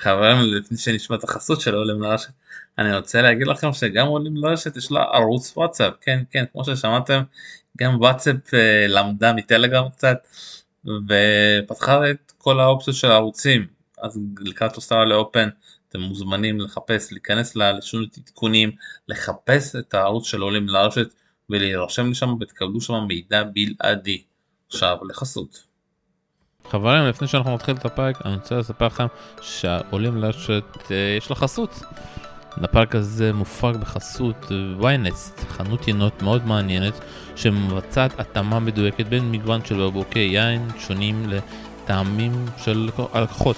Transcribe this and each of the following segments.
חברים לפני שנשמע את החסות של עולים לרשת אני רוצה להגיד לכם שגם עולים לרשת יש לה ערוץ וואטסאפ כן כן כמו ששמעתם גם וואטסאפ אה, למדה מטלגרם קצת ופתחה את כל האופציות של הערוצים אז לקראת אוסטרליה אופן אתם מוזמנים לחפש להיכנס לשום עדכונים לחפש את הערוץ של עולים לרשת ולהירשם לשם ותקבלו שם מידע בלעדי. עכשיו לחסות. חברים לפני שאנחנו נתחיל את הפרק אני רוצה לספר לכם שעולים לרשת אה, יש לה חסות. הפרק הזה מופק בחסות ויינסט, חנות ינות מאוד מעניינת שמבצעת התאמה מדויקת בין מגוון של בקבוקי יין שונים לטעמים של הלקוחות.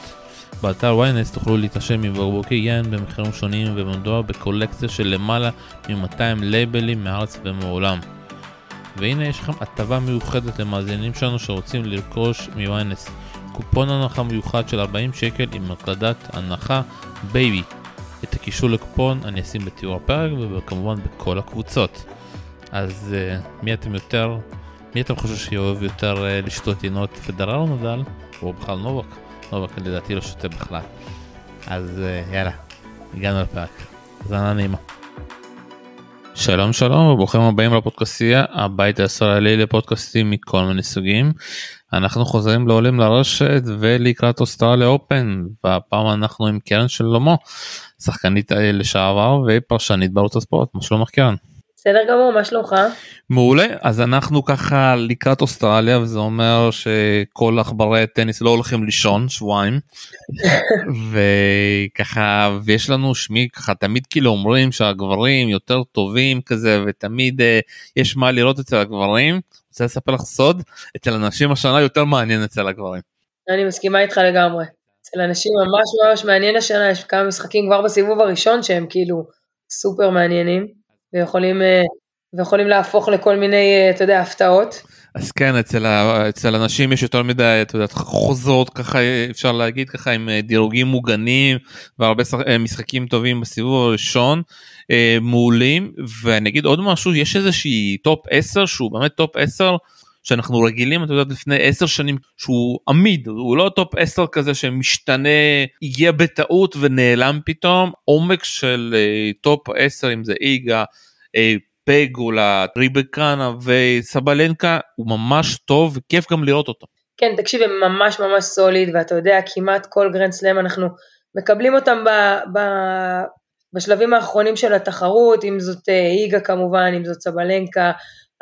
באתר ויינסט תוכלו להתרשם מבקבוקי יין במחירים שונים ומדובר בקולקציה של למעלה מ-200 לייבלים מארץ ומעולם. והנה יש לכם הטבה מיוחדת למאזינים שלנו שרוצים לרכוש מ-ynet. קופון הנחה מיוחד של 40 שקל עם הקלדת הנחה בייבי. את הקישור לקופון אני אשים בתיאור הפרק וכמובן בכל הקבוצות. אז uh, מי אתם יותר, מי אתם חושבים שאוהב יותר uh, לשתות יינות פדרר או נדאל? או בכלל נובק? נובק לדעתי לא שותה בכלל. אז uh, יאללה, הגענו לפרק. האזנה נעימה. שלום שלום וברוכים הבאים לפודקאסטייה הבית הישראלי לפודקאסטים מכל מיני סוגים. אנחנו חוזרים לעולים לרשת ולקראת אוסטרליה אופן והפעם אנחנו עם קרן שלמה שחקנית לשעבר ופרשנית בערוץ הספורט מה שלומך קרן? בסדר גמור, מה שלומך? מעולה, אז אנחנו ככה לקראת אוסטרליה וזה אומר שכל עכברי הטניס לא הולכים לישון שבועיים וככה ויש לנו שמי ככה תמיד כאילו אומרים שהגברים יותר טובים כזה ותמיד uh, יש מה לראות אצל הגברים. רוצה לספר לך סוד אצל אנשים השנה יותר מעניין אצל הגברים. אני מסכימה איתך לגמרי. אצל אנשים ממש ממש מעניין השנה יש כמה משחקים כבר בסיבוב הראשון שהם כאילו סופר מעניינים. ויכולים, אה, ויכולים להפוך לכל מיני, אה, אתה יודע, הפתעות. אז כן, אצל, אצל אנשים יש יותר מדי, אתה יודע, חוזרות ככה, אפשר להגיד ככה, עם אה, דירוגים מוגנים והרבה משחקים טובים בסיבוב הראשון, מעולים, ואני אגיד עוד משהו, יש איזושהי top 10 שהוא באמת top 10. שאנחנו רגילים אתה יודע לפני 10 שנים שהוא עמיד הוא לא top 10 כזה שמשתנה הגיע בטעות ונעלם פתאום עומק של uh, top 10 אם זה איגה uh, פגולה ריבקינה וסבלנקה הוא ממש טוב וכיף גם לראות אותו. כן תקשיב הם ממש ממש solid ואתה יודע כמעט כל גרנד סלאם אנחנו מקבלים אותם ב, ב, בשלבים האחרונים של התחרות אם זאת אה, איגה כמובן אם זאת סבלנקה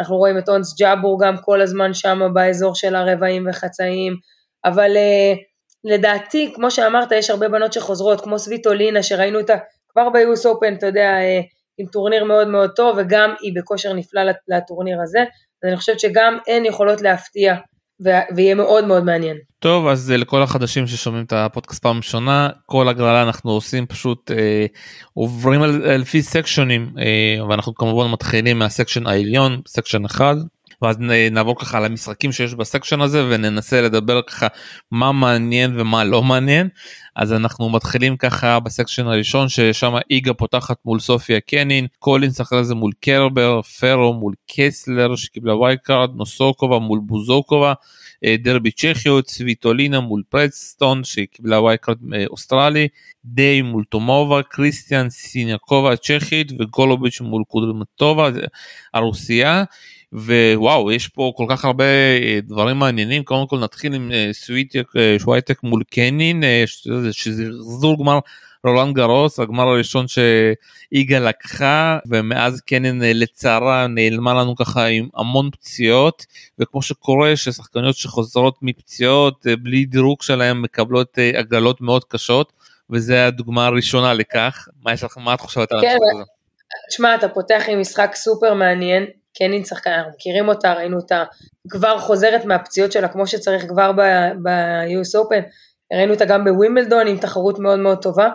אנחנו רואים את אונס ג'אבור גם כל הזמן שם באזור של הרבעים וחצאים, אבל uh, לדעתי, כמו שאמרת, יש הרבה בנות שחוזרות, כמו סוויטולינה, שראינו אותה כבר ב US Open, אתה יודע, uh, עם טורניר מאוד מאוד טוב, וגם היא בכושר נפלא לטורניר הזה, אז אני חושבת שגם הן יכולות להפתיע ויהיה מאוד מאוד מעניין. טוב אז אה, לכל החדשים ששומעים את הפודקאסט פעם ראשונה כל הגרלה אנחנו עושים פשוט אה, עוברים על, לפי section ים אה, ואנחנו כמובן מתחילים מה section העליון section אחד ואז נעבור ככה על המשחקים שיש ב section הזה וננסה לדבר ככה מה מעניין ומה לא מעניין אז אנחנו מתחילים ככה ב section הראשון ששם איגה פותחת מול סופיה קנין קולינס אחרי זה מול קרבר פרו מול קסלר שקיבלה wild card נוסקובה מול בוזוקובה אה, דרבי צ'כיות סוויטולינה מול פרסטון שקיבלה wild card אה, אוסטרלי דיי מול תומובה קריסטיאן סיניאקובה הצ'כית וגולוביץ' מול קודרמטובה הרוסיה. ווואו יש פה כל כך הרבה אה, דברים מעניינים. קודם כל נתחיל עם אה, סוויטק אה, שווייטק מול קנין שזה חזור גמר רולנד גרוס הגמר הראשון שיגאל לקחה ומאז קנין לצערה נעלמה לנו ככה עם המון פציעות. וכמו שקורה ששחקניות שחוזרות מפציעות בלי דירוג שלהם מקבלות עגלות מאוד קשות. וזה הדוגמה הראשונה לכך. מה יש לך מה את חושבת על כן, המשחק הזה? תשמע אתה פותח עם משחק סופר מעניין קנין שחקן, אנחנו מכירים אותה, ראינו אותה כבר חוזרת מהפציעות שלה כמו שצריך כבר ב-US Open, ראינו אותה גם בווימבלדון עם תחרות מאוד מאוד טובה.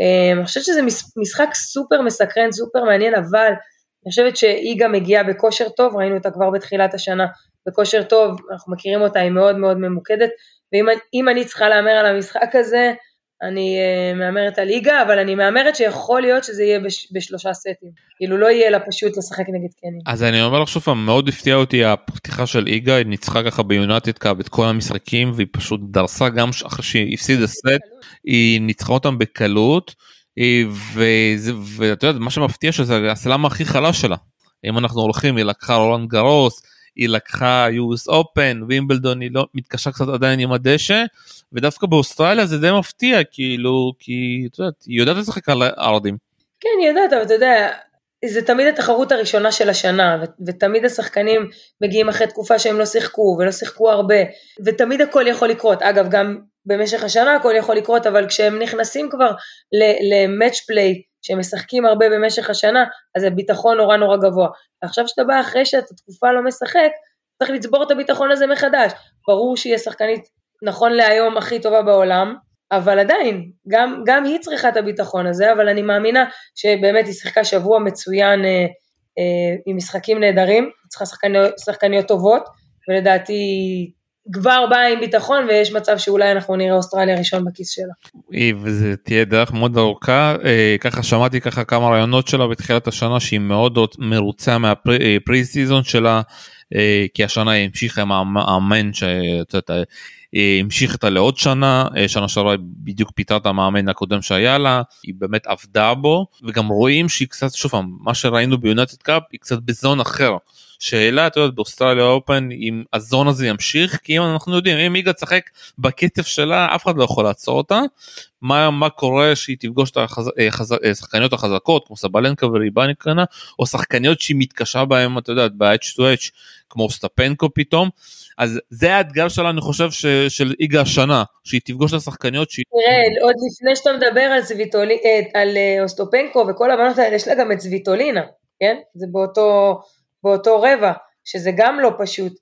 אמ, אני חושבת שזה משחק סופר מסקרן, סופר מעניין, אבל אני חושבת שהיא גם מגיעה בכושר טוב, ראינו אותה כבר בתחילת השנה בכושר טוב, אנחנו מכירים אותה, היא מאוד מאוד ממוקדת, ואם אני צריכה להמר על המשחק הזה, אני uh, מהמרת על איגה, אבל אני מהמרת שיכול להיות שזה יהיה בש, בשלושה סטים. כאילו לא יהיה לה פשוט לשחק נגד קנין. אז אני אומר לך שוב פעם, מאוד הפתיע אותי הפתיחה של איגה, היא ניצחה ככה ב United Cup את כל המשחקים, והיא פשוט דרסה גם אחרי שהיא הפסידה סט, היא ניצחה אותם בקלות ואתה יודע מה שמפתיע שזה הסלם הכי חלש שלה. אם אנחנו הולכים היא לקחה רולנד גארוס היא לקחה US Open וימבלדון היא לא מתקשה קצת עדיין עם הדשא ודווקא באוסטרליה זה די מפתיע כאילו כי את יודעת היא יודעת לשחק על ארדים. כן היא יודעת אבל אתה יודע זה תמיד התחרות הראשונה של השנה, ו- ותמיד השחקנים מגיעים אחרי תקופה שהם לא שיחקו, ולא שיחקו הרבה, ותמיד הכל יכול לקרות. אגב, גם במשך השנה הכל יכול לקרות, אבל כשהם נכנסים כבר ל-match play, שהם משחקים הרבה במשך השנה, אז הביטחון נורא נורא גבוה. ועכשיו שאתה בא אחרי שאתה תקופה לא משחק, צריך לצבור את הביטחון הזה מחדש. ברור שהיא השחקנית נכון להיום הכי טובה בעולם, אבל עדיין, גם, גם היא צריכה את הביטחון הזה, אבל אני מאמינה שבאמת היא שיחקה שבוע מצוין אה, אה, עם משחקים נהדרים, צריכה שחקניות, שחקניות טובות, ולדעתי כבר באה עם ביטחון ויש מצב שאולי אנחנו נראה אוסטרליה ראשון בכיס שלה. וזה תהיה דרך מאוד ארוכה, אה, ככה שמעתי ככה כמה רעיונות שלה בתחילת השנה שהיא מאוד מרוצה מהפרי סיזון שלה, אה, כי השנה היא המשיכה עם המאמן שאת יודעת המשיך איתה לעוד שנה, אה, שנה שעברה היא בדיוק פיתרה את המאמן הקודם שהיה לה, היא באמת עבדה בו, וגם רואים שהיא קצת, שוב מה שראינו ביונטד קאפ היא קצת בזון אחר. שאלה את יודעת באוסטרליה אופן אם הזון הזה ימשיך כי אם אנחנו יודעים אם איגה תשחק בקצב שלה אף אחד לא יכול לעצור אותה. מה מה קורה שהיא תפגוש את השחקניות אה, החזקות כמו סבלנקה וריבניקנה או שחקניות שהיא מתקשה בהם את יודעת ב-H2H כמו סטפנקו פתאום. אז זה האתגר שלה אני חושב ש, של איגה השנה שהיא תפגוש את השחקניות שהיא... תראה עוד לפני שאתה מדבר על, זוויטולי, אה, על אה, אוסטופנקו וכל הבנות האלה יש לה גם את זוויטולינה כן? זה באותו באותו רבע שזה גם לא פשוט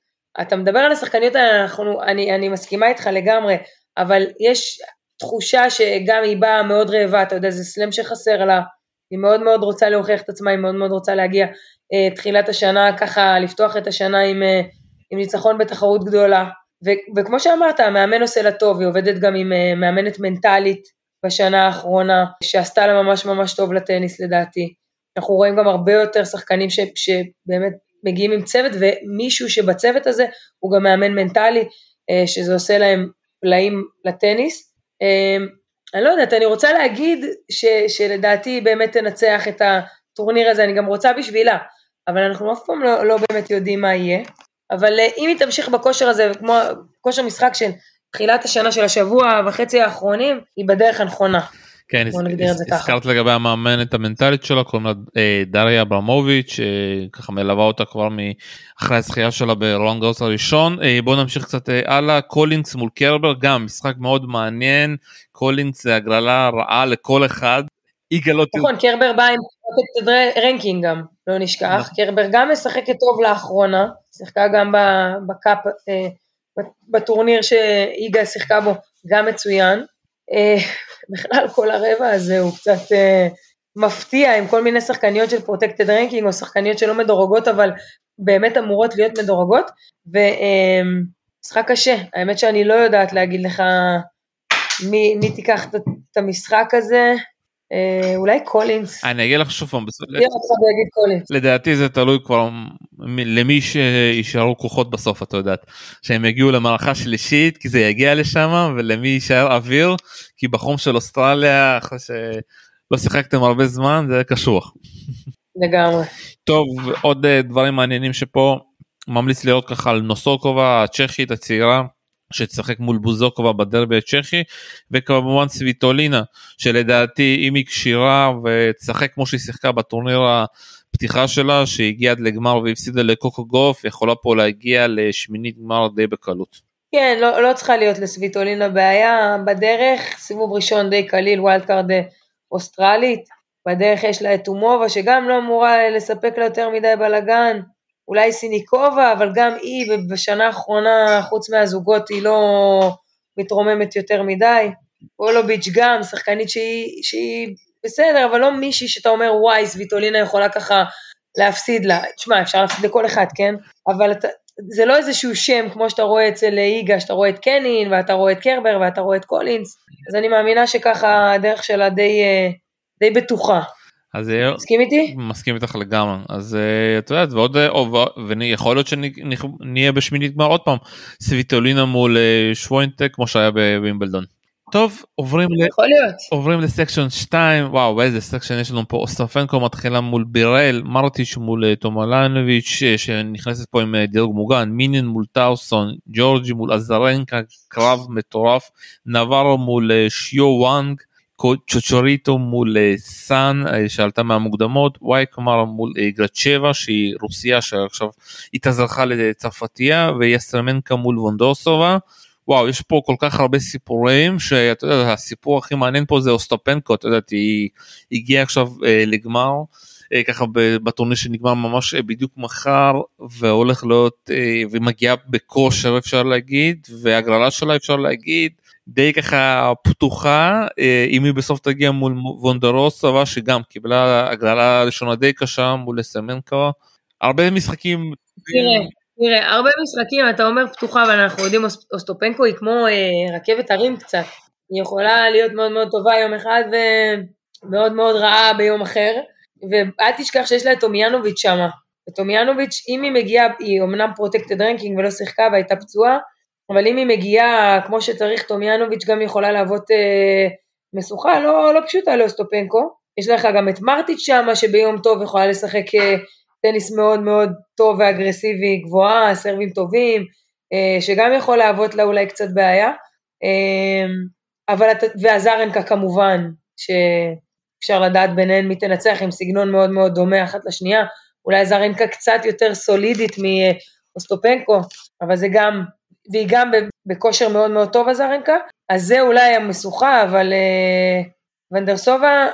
אתה מדבר על השחקניות האלה אנחנו, אני, אני מסכימה איתך לגמרי אבל יש תחושה שגם היא באה מאוד רעבה אתה יודע זה סלאם שחסר לה היא מאוד מאוד רוצה להוכיח את עצמה היא מאוד מאוד רוצה להגיע אה, תחילת השנה ככה לפתוח את השנה עם אה, עם ניצחון בתחרות גדולה, ו- וכמו שאמרת, המאמן עושה לה טוב, היא עובדת גם עם uh, מאמנת מנטלית בשנה האחרונה, שעשתה לה ממש ממש טוב לטניס לדעתי. אנחנו רואים גם הרבה יותר שחקנים ש- שבאמת מגיעים עם צוות, ומישהו שבצוות הזה הוא גם מאמן מנטלי, uh, שזה עושה להם פלאים לטניס. Uh, אני לא יודעת, אני רוצה להגיד ש- שלדעתי היא באמת תנצח את הטורניר הזה, אני גם רוצה בשבילה, אבל אנחנו אף פעם לא, לא באמת יודעים מה יהיה. אבל אה, אם היא תמשיך בכושר הזה, כמו כושר משחק של תחילת השנה של השבוע וחצי האחרונים, היא בדרך הנכונה. כן, הזכרת לגבי המאמנת המנטלית שלה, קוראים לה אה, דריה אברמוביץ', ככה מלווה אותה כבר אחרי הזכייה שלה ברולנד גארוס הראשון. אה, בואו נמשיך קצת הלאה, קולינס מול קרבר, גם משחק מאוד מעניין, קולינס זה הגרלה רעה לכל אחד. איגה לא נכון, קרבר בא עם ranking גם, לא נשכח. נכון. קרבר גם משחקת טוב לאחרונה, שיחקה גם ב Cup, אה, בטורניר שאיגה שיחקה בו, גם מצוין. אה, בכלל כל הרבע הזה הוא קצת אה, מפתיע עם כל מיני שחקניות של protected ranking או שחקניות שלא מדורגות אבל באמת אמורות להיות מדורגות. ומשחק קשה, האמת שאני לא יודעת להגיד לך מי, מי תיקח את המשחק הזה, אה, אולי קולינס. אני אגיד לך שוב פעם, לדעתי זה תלוי כבר למי שישארו כוחות בסוף את יודעת שהם יגיעו למערכה שלישית כי זה יגיע לשם ולמי יישאר אוויר כי בחום של אוסטרליה אחרי שלא שיחקתם הרבה זמן זה קשוח. לגמרי. טוב עוד אה, דברים מעניינים שפה ממליץ לראות ככה על נוסוקובה הצ'כית הצעירה שתשחק מול בוזוקובה בדרבי הצ'כי וכמובן סוויטולינה שלדעתי אם היא כשירה ותשחק כמו שהיא שיחקה בטורניר הפתיחה שלה שהגיעה עד לגמר והפסידה לקוקו גוף יכולה פה להגיע לשמינית גמר די בקלות. כן לא, לא צריכה להיות לסוויטולינה בעיה. בדרך סיבוב ראשון די קליל wild card אוסטרלית. בדרך יש לה את תומובה שגם לא אמורה לספק לה יותר מדי בלאגן אולי סיניקובה, אבל גם היא בשנה האחרונה, חוץ מהזוגות, היא לא מתרוממת יותר מדי. וולוביץ' גם, שחקנית שהיא, שהיא בסדר, אבל לא מישהי שאתה אומר, וואי, סוויטולינה יכולה ככה להפסיד לה. תשמע, אפשר להפסיד לכל אחד, כן? אבל אתה, זה לא איזשהו שם כמו שאתה רואה אצל איגה, שאתה רואה את קנין, ואתה רואה את קרבר, ואתה רואה את קולינס, אז אני מאמינה שככה הדרך שלה די, אה, די בטוחה. אז מסכים איתי? מסכים איתך לגמרי. אז uh, את יודעת ועוד uh, ויכול להיות שנהיה בשמינית גמר עוד פעם. סוויטולינה מול שוויונטק כמו שהיה בווימבלדון. טוב עוברים ל... יכול להיות. עוברים ל section 2 וואו איזה section יש לנו פה. אוסטפנקו מתחילה מול בירל מרטיש מול אה, תומלנוביץ' אה, שנכנסת פה עם אה, דירוג מוגן. מינין מול טאוסון ג'ורג'י מול אזרנקה קרב מטורף. נברו מול שיו וואנג צ'וצ'וריטו מול סאן שעלתה מהמוקדמות וייקמר מול גרצ'בה שהיא רוסיה שעכשיו התאזרחה לצרפתייה ויסרמנקה מול וונדוסובה. וואו יש פה כל כך הרבה סיפורים שאתה יודע הסיפור הכי מעניין פה זה אוסטופנקו אתה יודע היא הגיעה עכשיו אה, לגמר אה, ככה בטורניר שנגמר ממש אה, בדיוק מחר והולך להיות אה, ומגיעה בכושר אפשר להגיד והגרלה שלה אפשר להגיד די ככה פתוחה אה, אם היא בסוף תגיע מול וונדרוסובה שגם קיבלה הגרלה ראשונה די קשה מול סמנקו הרבה משחקים. תראה. תראה, הרבה משחקים אתה אומר פתוחה, אבל אנחנו יודעים אוסטפנקו היא כמו אה, רכבת הרים קצת. היא יכולה להיות מאוד מאוד טובה יום אחד ומאוד מאוד רעה ביום אחר. ואל תשכח שיש לה את טומיאנוביץ' שמה. וטומליאנוביץ', אם היא מגיעה, היא אמנם protected ranking ולא שיחקה והייתה פצועה, אבל אם היא מגיעה כמו שצריך, טומיאנוביץ' גם יכולה להוות אה, משוכה לא, לא פשוטה לאוסטופנקו. יש לך גם את מרטיץ' שמה שביום טוב יכולה לשחק אה, טניס מאוד מאוד טוב ואגרסיבי, גבוהה, סרבים טובים, אה, שגם יכול להוות לה אולי קצת בעיה. אה, אבל, והזרנקה כמובן, שאפשר לדעת ביניהן מי תנצח עם סגנון מאוד מאוד דומה אחת לשנייה, אולי זרנקה קצת יותר סולידית מאוסטופנקו, אבל זה גם, והיא גם בכושר מאוד מאוד טוב הזרנקה, אז זה אולי המשוכה, אבל אה, ונדרסובה,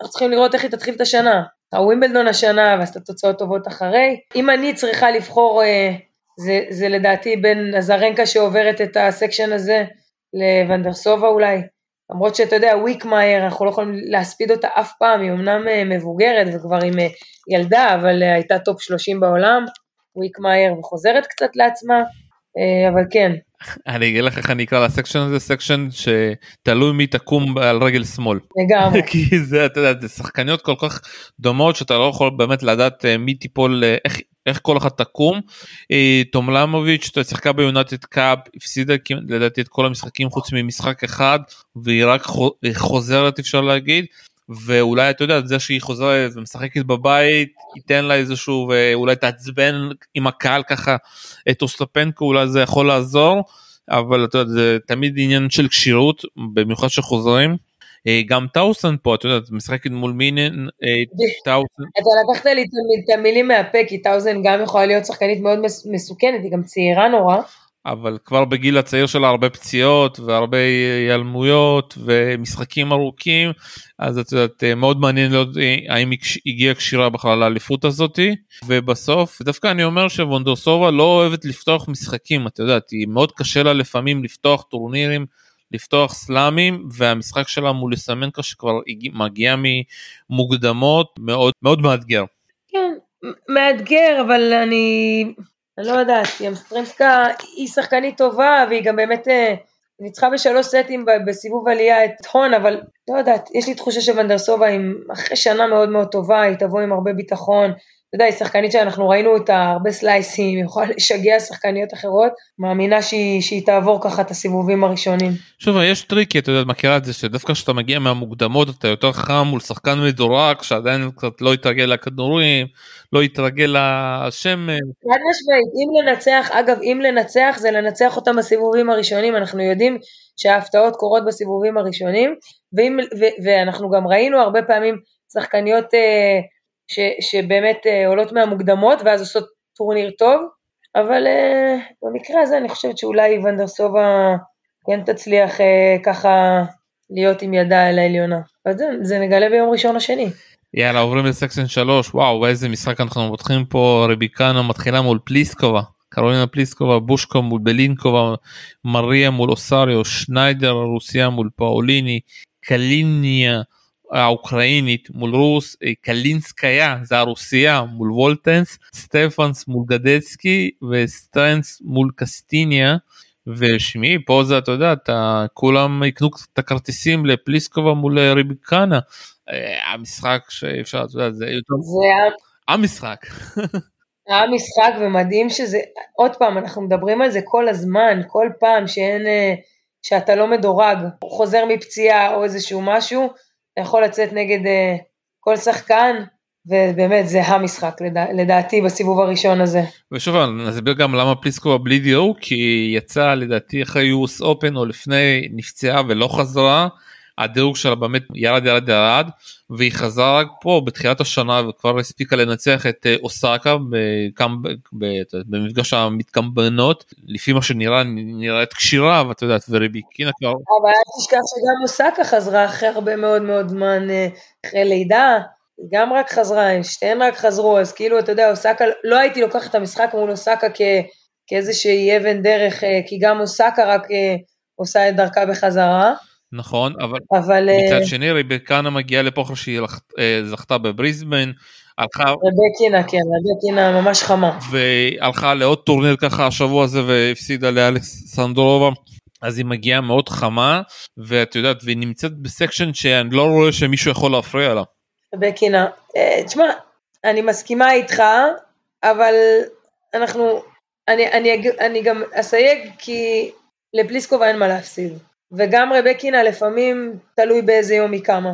אנחנו צריכים לראות איך היא תתחיל את השנה. הווימבלדון השנה ועשתה תוצאות טובות אחרי. אם אני צריכה לבחור, אה, זה, זה לדעתי בין הזרנקה שעוברת את הסקשן הזה לוונדרסובה אולי. למרות שאתה יודע, וויקמייר, אנחנו לא יכולים להספיד אותה אף פעם, היא אמנם אה, מבוגרת וכבר עם אה, ילדה, אבל הייתה top 30 בעולם, וויקמייר וחוזרת קצת לעצמה, אבל כן, אני אגיד לך איך אני אקרא ל section הזה section שתלוי מי תקום על רגל שמאל. לגמרי. כי זה אתה יודע זה שחקניות כל כך דומות שאתה לא יכול באמת לדעת אה, מי תיפול אה, איך איך כל אחד תקום. אה, תומלמוביץ' שיחקה ב United Cup הפסידה לדעתי את כל המשחקים חוץ ממשחק אחד והיא רק חוזרת אפשר להגיד. ואולי אתה יודע זה שהיא חוזרת ומשחקת בבית ייתן לה איזשהו ואולי תעצבן עם הקהל ככה את אוסטופנקו אולי זה יכול לעזור אבל אתה יודע זה תמיד עניין של כשירות במיוחד שחוזרים. אה, גם טאוסן פה אתה יודע משחקת מול מינן אה, טאוסן. אתה לקחת לי את המילים מהפה כי טאוסן גם יכולה להיות שחקנית מאוד מסוכנת היא גם צעירה נורא. אבל כבר בגיל הצעיר שלה הרבה פציעות והרבה היעלמויות ומשחקים ארוכים אז את יודעת מאוד מעניין לראות האם היא הגיעה כשירה בכלל לאליפות הזאתי ובסוף דווקא אני אומר שוונדרסובה לא אוהבת לפתוח משחקים את יודעת היא מאוד קשה לה לפעמים לפתוח טורנירים לפתוח סלאמים והמשחק שלה מול סמנקה שכבר מגיע ממוקדמות מאוד מאוד מאתגר. כן מאתגר אבל אני אני לא יודעת, יסטרמסקה היא שחקנית טובה והיא גם באמת אה, ניצחה בשלוש סטים בסיבוב עלייה את הון, אבל לא יודעת, יש לי תחושה שוונדרושובה אחרי שנה מאוד מאוד טובה, היא תבוא עם הרבה ביטחון, אתה יודע, היא שחקנית שאנחנו ראינו אותה הרבה סלייסים, היא יכולה לשגע שחקניות אחרות, מאמינה שהיא, שהיא תעבור ככה את הסיבובים הראשונים. שוב, יש טריקי, אתה יודע, את מכירה את זה, שדווקא כשאתה מגיע מהמוקדמות אתה יותר חם מול שחקן מדורג, שעדיין קצת לא יתרגל לכדורים, לא יתרגל לשם. חד משמעית, אם לנצח, אגב, אם לנצח זה לנצח אותם בסיבובים הראשונים, אנחנו יודעים שההפתעות קורות בסיבובים הראשונים, ואם, ו, ואנחנו גם ראינו הרבה פעמים שחקניות, אה, ש, שבאמת uh, עולות מהמוקדמות ואז עושות טורניר טוב, אבל uh, במקרה הזה אני חושבת שאולי ונדרסובה כן תצליח uh, ככה להיות עם ידה אל העליונה. אז זה, זה נגלה ביום ראשון השני. יאללה עוברים ל section 3 וואו איזה משחק אנחנו פותחים פה ריבקינה מתחילה מול פליסקובה קרולינה פליסקובה בוז'קובה מול בלינקובה מריה מול אוסוריו שניידר רוסיה מול פאוליני קלינינה האוקראינית מול רוס, אה, קלינסקאיה זה הרוסייה מול וולינץ, סטפנס מול גדצקי וסטרנס מול קסטקינה. ושמעי פה זה אתה יודע אתה כולם יקנו את הכרטיסים לפליסקובה מול אה, ריבקינה אה, המשחק שאפשר אתה יודע זה יותר זה המשחק. המשחק ומדהים שזה עוד פעם אנחנו מדברים על זה כל הזמן כל פעם שאין שאתה לא מדורג, חוזר מפציעה או איזשהו משהו, יכול לצאת נגד אה, כל שחקן, ובאמת זה המשחק לדע, לדעתי בסיבוב הראשון הזה. ושוב נסביר גם למה פליסקובה בלי דיו כי יצא לדעתי אחרי יוס אופן או לפני נפצעה ולא חזרה הדירוג שלה באמת ירד ירד ירד והיא חזרה רק פה בתחילת השנה וכבר הספיקה לנצח את אה, אוסקה במפגש המתקמבנות לפי מה שנראה נראית כשירה ואת יודעת וריביקינה כבר. אבל אל תשכח שגם אוסקה חזרה אחרי הרבה מאוד מאוד זמן אה, אחרי לידה. גם רק חזרה, שתיהן רק חזרו, אז כאילו, אתה יודע, אוסקה, לא הייתי לוקחת את המשחק מול אוסקה כ, כאיזושהי אבן דרך, אה, כי גם אוסקה רק עושה את דרכה בחזרה. נכון אבל, אבל מצד uh, שני ריבקנה מגיעה לפה אחרי שהיא uh, זכתה בבריסבן. הלכה רבקינה כן רבקינה ממש חמה והלכה לעוד טורניר ככה השבוע הזה והפסידה לאלכסנדרובה אז היא מגיעה מאוד חמה ואת יודעת והיא נמצאת בסקשן שאני לא רואה שמישהו יכול להפריע לה. רבקינה אה, תשמע אני מסכימה איתך אבל אנחנו אני, אני, אני גם אסייג כי לפליסקובה אין מה להפסיד. וגם רבקינה לפעמים תלוי באיזה יום היא קמה.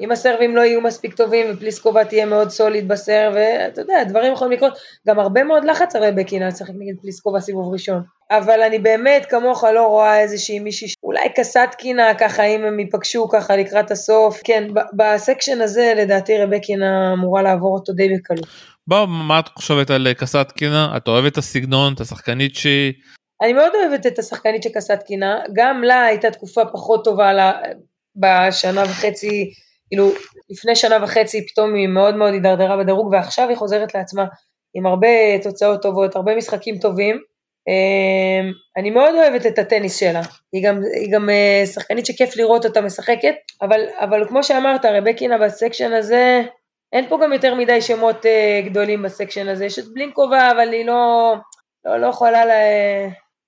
אם הסרבים לא יהיו מספיק טובים ופליסקובה תהיה מאוד סוליד בסרב, ואתה יודע, דברים יכולים לקרות, גם הרבה מאוד לחץ על רבקינה לשחק נגד פליסקובה סיבוב ראשון. אבל אני באמת כמוך לא רואה איזושהי מישהי, אולי קסטקינה ככה, אם הם ייפגשו ככה לקראת הסוף, כן, בסקשן הזה לדעתי רבקינה אמורה לעבור אותו די בקלות. בוא, מה את חושבת על קסטקינה? את אוהבת את הסגנון, את השחקנית שהיא אני מאוד אוהבת את השחקנית שקסטקינה, גם לה הייתה תקופה פחות טובה לה, בשנה וחצי, כאילו לפני שנה וחצי פתאום היא מאוד מאוד הידרדרה בדירוג ועכשיו היא חוזרת לעצמה עם הרבה תוצאות טובות, הרבה משחקים טובים. אמ, אני מאוד אוהבת את הטניס שלה, היא גם, היא גם אה, שחקנית שכיף לראות אותה משחקת, אבל, אבל כמו שאמרת, רבקינה בסקשן הזה, אין פה גם יותר מדי שמות אה, גדולים בסקשן הזה, יש את בלינקובה, אבל היא לא, לא, לא יכולה לה,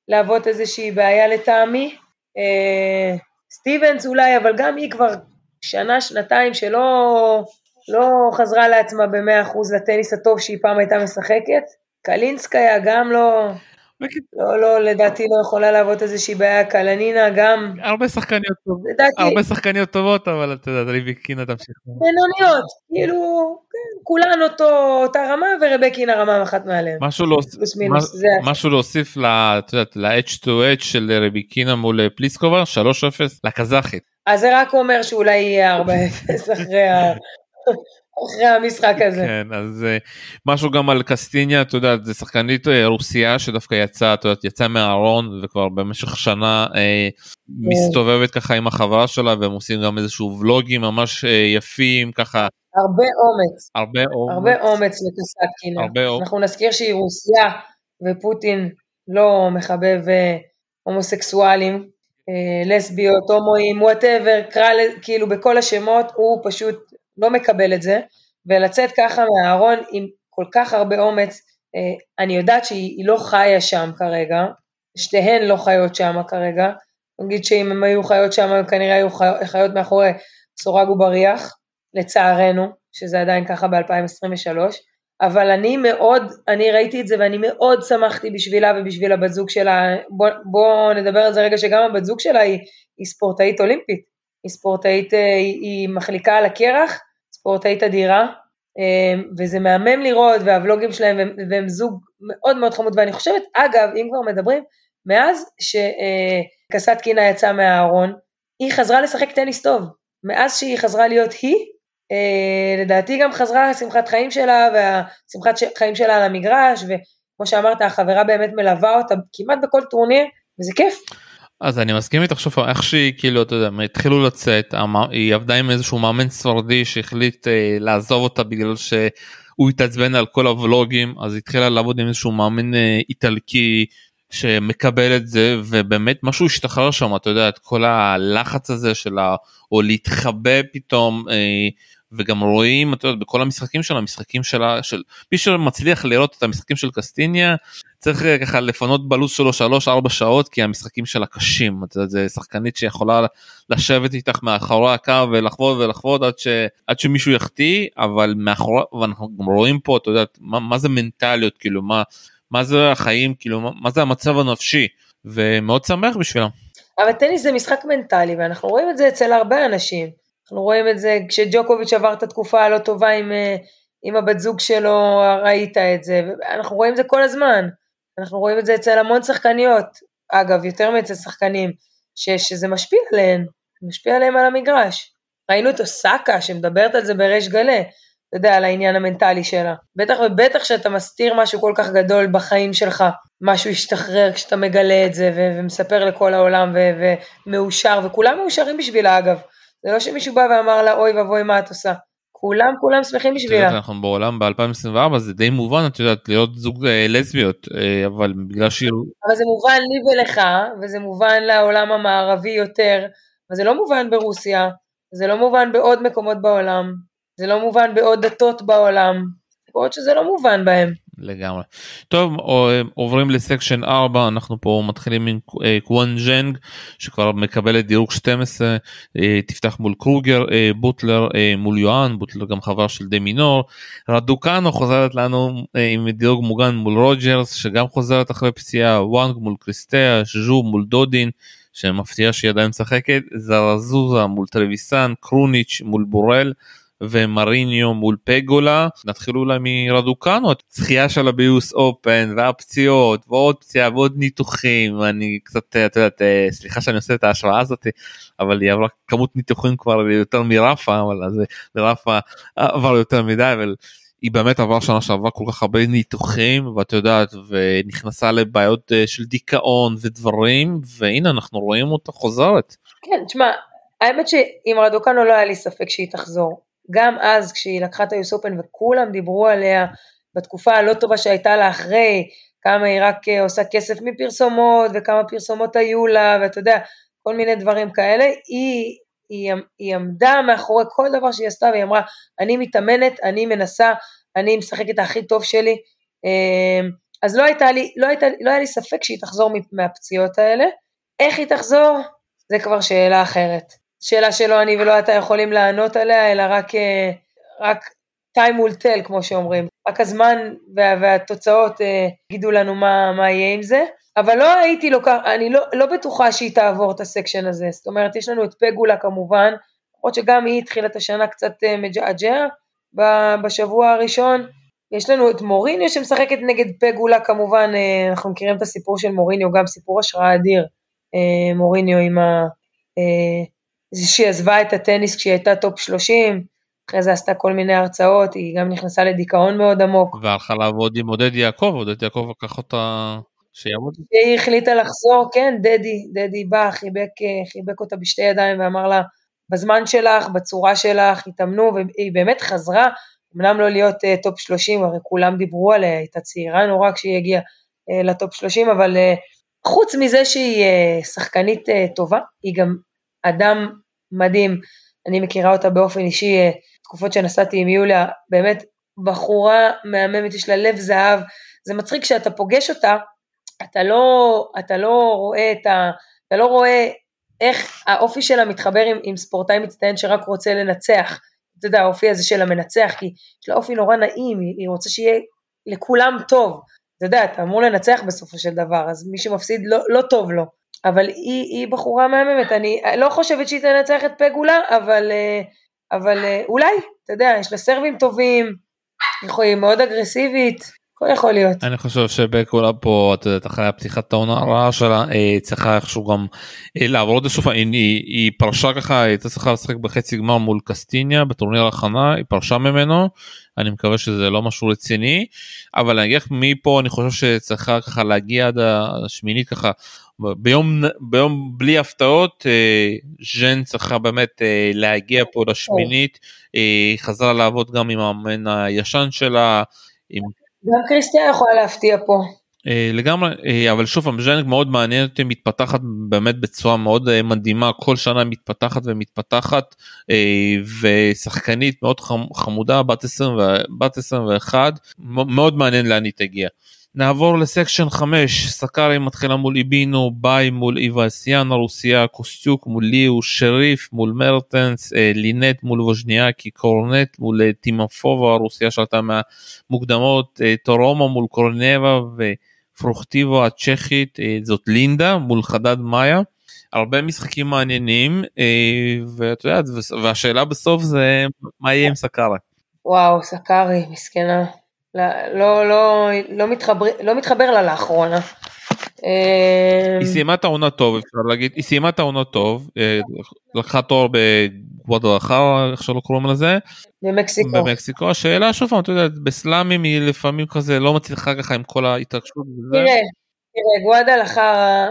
להוות איזושהי בעיה לטעמי. אה, סטיבנס אולי, אבל גם היא כבר שנה, שנתיים שלא לא חזרה לעצמה במאה אחוז לטניס הטוב שהיא פעם הייתה משחקת. קלינסקיה גם לא, לא, לא, לדעתי לא יכולה להוות איזושהי בעיה, קלנינה גם. הרבה שחקניות טובות, הרבה שחקניות טובות, אבל אתה יודע, ריביקינה תמשיך. בינוניות, כאילו, כן, כולן אותו, אותה רמה, ורבקינה רמה אחת מעליהם. משהו להוסיף, משהו להוסיף ל-H2H של רביקינה מול פליסקובה, 3-0 לקזחית. אז זה רק אומר שאולי יהיה 4-0 אחרי ה... אחרי המשחק הזה. כן, אז uh, משהו גם על קסטיניה, אתה יודע, זה שחקנית uh, רוסיה שדווקא יצאה, אתה יודע, יצאה מהארון וכבר במשך שנה uh, מסתובבת ככה עם החברה שלה והם עושים גם איזשהו ולוגים ממש uh, יפים ככה. הרבה אומץ. הרבה אומץ. הרבה אומץ לקסטיניה. הרבה אומץ. אנחנו נזכיר שהיא רוסיה ופוטין לא מחבב הומוסקסואלים, לסביות, הומואים, וואטאבר, כאילו בכל השמות, הוא פשוט לא מקבל את זה, ולצאת ככה מהארון עם כל כך הרבה אומץ, אה, אני יודעת שהיא לא חיה שם כרגע, שתיהן לא חיות שם כרגע, נגיד שאם הן היו חיות שם, הן כנראה היו חיות מאחורי סורג ובריח, לצערנו, שזה עדיין ככה ב-2023, אבל אני מאוד, אני ראיתי את זה ואני מאוד שמחתי בשבילה ובשביל הבת זוג שלה, בוא, בוא נדבר על זה רגע שגם הבת זוג שלה היא, היא ספורטאית אולימפית, היא ספורטאית, אה, היא מחליקה על הקרח, ספורטאית אדירה, אה, וזה מהמם לראות, והוולוגים שלהם, והם זוג מאוד מאוד חמוד, ואני חושבת, אגב, אם כבר מדברים, מאז שקסטקינה יצאה מהארון, היא חזרה לשחק טניס טוב. מאז שהיא חזרה להיות היא, אה, לדעתי גם חזרה שמחת חיים שלה, והשמחת חיים שלה על המגרש, וכמו שאמרת, החברה באמת מלווה אותה כמעט בכל טורניר, וזה כיף. אז אני מסכים איתך שוב איך שהיא כאילו אתה יודע התחילו לצאת היא עבדה עם איזשהו מאמן ספרדי שהחליט אה, לעזוב אותה בגלל שהוא התעצבן על כל הוולוגים אז התחילה לעבוד עם איזשהו מאמן אה, איטלקי שמקבל את זה ובאמת משהו השתחרר שם אתה יודע את כל הלחץ הזה של ה... או להתחבא פתאום. אה, וגם רואים אתה יודע, בכל המשחקים של המשחקים שלה של מי שמצליח לראות את המשחקים של קסטיניה צריך אה, ככה לפנות בלו"ז שלו 3-4 שעות כי המשחקים שלה קשים אתה יודע, זה שחקנית שיכולה לשבת איתך מאחורי הקו ולחבוד ולחבוד עד, ש, עד שמישהו יחטיא אבל מאחורי ואנחנו גם רואים פה אתה יודע מה, מה זה מנטליות כאילו מה מה זה החיים כאילו מה, מה זה המצב הנפשי ומאוד שמח בשבילם. אבל טניס זה משחק מנטלי, ואנחנו רואים את זה אצל הרבה אנשים. אנחנו רואים את זה כשג'וקוביץ' עבר את התקופה הלא טובה עם, אה, עם הבת זוג שלו, ראית את זה, אנחנו רואים את זה כל הזמן. אנחנו רואים את זה אצל המון שחקניות, אגב, יותר מאצל שחקנים, ש, שזה משפיע עליהן, משפיע עליהן על המגרש. ראינו את אוסקה שמדברת על זה בריש גלי, אתה יודע, על העניין המנטלי שלה. בטח ובטח כשאתה מסתיר משהו כל כך גדול בחיים שלך, משהו ישתחרר כשאתה מגלה את זה ו- ומספר לכל העולם ומאושר, וכולם מאושרים בשבילה אגב. זה לא שמישהו בא ואמר לה, אוי ואבוי, מה את עושה? כולם כולם שמחים בשבילה. אנחנו בעולם ב-2024 זה די מובן את יודעת להיות זוג אה, לסביות אה, אבל בגלל שהיא... אבל זה מובן לי ולך וזה מובן לעולם המערבי יותר, אבל זה לא מובן ברוסיה, זה לא מובן בעוד מקומות בעולם, זה לא מובן בעוד דתות בעולם, בעוד שזה לא מובן בהם. לגמרי. טוב עוברים ל section 4 אנחנו פה מתחילים עם אה, קינוון ז'נג שכבר מקבלת דירוג 12 אה, תפתח מול קרוגר אה, בולטר מול יואן בולטר גם חבר של דה מינור רדוקאנו חוזרת לנו עם דירוג מוגן מול רוג'רס שגם חוזרת אחרי פציעה וואנג מול קירסטיאה ז'ו מול דודין שמפתיע שהיא עדיין משחקת זרזואה מול טרוויזן קרוניץ' מול בורל. ומריניו מול פגולה נתחיל אולי מרדוקנו זכייה שלה ביוס אופן והפציעות ועוד פציעה ועוד ניתוחים אני קצת את יודעת אה, סליחה שאני עושה את ההשוואה הזאת אבל היא עברה כמות ניתוחים כבר יותר מרפה אבל אז רפה עבר יותר מדי אבל היא באמת עברה שנה שעברה כל כך הרבה ניתוחים ואת יודעת ונכנסה לבעיות אה, של דיכאון ודברים והנה אנחנו רואים אותה חוזרת. כן תשמע האמת שעם רדוקנו לא היה לי ספק שהיא תחזור גם אז כשהיא לקחה את היוס אופן וכולם דיברו עליה בתקופה הלא טובה שהייתה לה אחרי, כמה היא רק אה, עושה כסף מפרסומות וכמה פרסומות היו לה ואתה יודע, כל מיני דברים כאלה, היא, היא, היא עמדה מאחורי כל דבר שהיא עשתה והיא אמרה, אני מתאמנת, אני מנסה, אני משחקת הכי טוב שלי, אמ, אז לא, הייתה לי, לא, הייתה, לא היה לי ספק שהיא תחזור מהפציעות האלה, איך היא תחזור? זה כבר שאלה אחרת. שאלה שלא אני ולא אתה יכולים לענות עליה, אלא רק, אה, רק time will tell, כמו שאומרים. רק הזמן וה, והתוצאות אה, יגידו לנו מה, מה יהיה עם זה. אבל לא הייתי לוקח, אני לא, לא בטוחה שהיא תעבור את הסקשן הזה. זאת אומרת, יש לנו את פגולה כמובן, למרות שגם היא התחילה את השנה קצת אה, מג'עג'ע בשבוע הראשון. יש לנו את מוריניו שמשחקת נגד פגולה כמובן, אנחנו מכירים את הסיפור של מרינו, גם סיפור השראה אדיר, מרינו עם ה... שהיא עזבה את הטניס כשהיא הייתה טופ 30, אחרי זה עשתה כל מיני הרצאות, היא גם נכנסה לדיכאון מאוד עמוק. והלכה לעבוד עם עודד יעקב, עודד יעקב לקח אותה שיעבוד. היא החליטה לחזור, כן, דדי, דדי בא, חיבק, חיבק אותה בשתי ידיים ואמר לה, בזמן שלך, בצורה שלך, התאמנו, והיא באמת חזרה, אמנם לא להיות אה, טופ 30, הרי כולם דיברו עליה, הייתה צעירה נורא כשהיא הגיעה אה, לטופ 30, אבל אה, חוץ מזה שהיא אה, שחקנית אה, טובה, היא גם אדם מדהים, אני מכירה אותה באופן אישי, אה, תקופות שנסעתי עם יוליה, באמת בחורה מהממת, יש לה לב זהב, זה מצחיק שאתה פוגש אותה, אתה לא, אתה לא רואה את ה... אתה לא רואה איך האופי שלה מתחבר עם, עם ספורטאי מצטיין שרק רוצה לנצח. אתה יודע, האופי הזה של המנצח, כי יש לה אופי נורא נעים, היא, היא רוצה שיהיה לכולם טוב. אתה יודע, אתה אמור לנצח בסופו של דבר, אז מי שמפסיד לא, לא טוב לו. אבל היא, היא בחורה מהממת, אני לא חושבת שהיא תנצח את פגולה, אבל, אה, אבל אה, אולי, אתה יודע, יש לה סרבים טובים, היא מאוד אגרסיבית, הכל יכול להיות. אני חושב שבקולה פה, את יודעת, אחרי הפתיחת העונה הרעה שלה, אה, צריכה איכשהו גם לעבור עוד איזשהו, היא, היא פרשה ככה, היא הייתה צריכה לשחק בחצי גמר מול קסטיניה בטורניר הכנה, היא פרשה ממנו, אני מקווה שזה לא משהו רציני, אבל אני אגיד מפה אני חושב שצריכה ככה להגיע עד השמינית ככה ביום ביום בלי הפתעות אה, ז'ן צריכה באמת אה, להגיע פה לשמינית היא אה, חזרה לעבוד גם עם המאמן הישן שלה. עם... גם קריסטיה יכולה להפתיע פה. לגמרי אבל שוב פעם ז'נג מאוד מעניין אותי מתפתחת באמת בצורה מאוד מדהימה כל שנה מתפתחת ומתפתחת ושחקנית מאוד חמודה בת 20 בת 21 מאוד מעניין לאן היא תגיע. נעבור ל section 5, סקארי מתחילה מול היבינו, ביי מול אוונסיאן הרוסיה, קוסטיוק מול ליאו, שריף מול מרטנס, אה, לינט מול ווז'ניאקי, קורנט מול אה, טימופייבה הרוסיה שעלתה מהמוקדמות, אה, טורמו מול קורנייבה ופרוכטיבו הצ'כית, זאת לינדה מול חדד מאיה. הרבה משחקים מעניינים ואת יודעת והשאלה בסוף זה מה יהיה עם סקארה. וואו סקארי מסכנה לא לא לא מתחבר לא מתחבר לה לאחרונה. היא סיימה את העונה טוב אפשר להגיד היא סיימה את העונה טוב לקחה תואר בגוודלחרה איך שלא קוראים לזה. במקסיקו. במקסיקו השאלה שוב פעם אתה יודע בסלאמים היא לפעמים כזה לא מצליחה ככה עם כל ההתרגשות. תראה, תראה גוודלחרה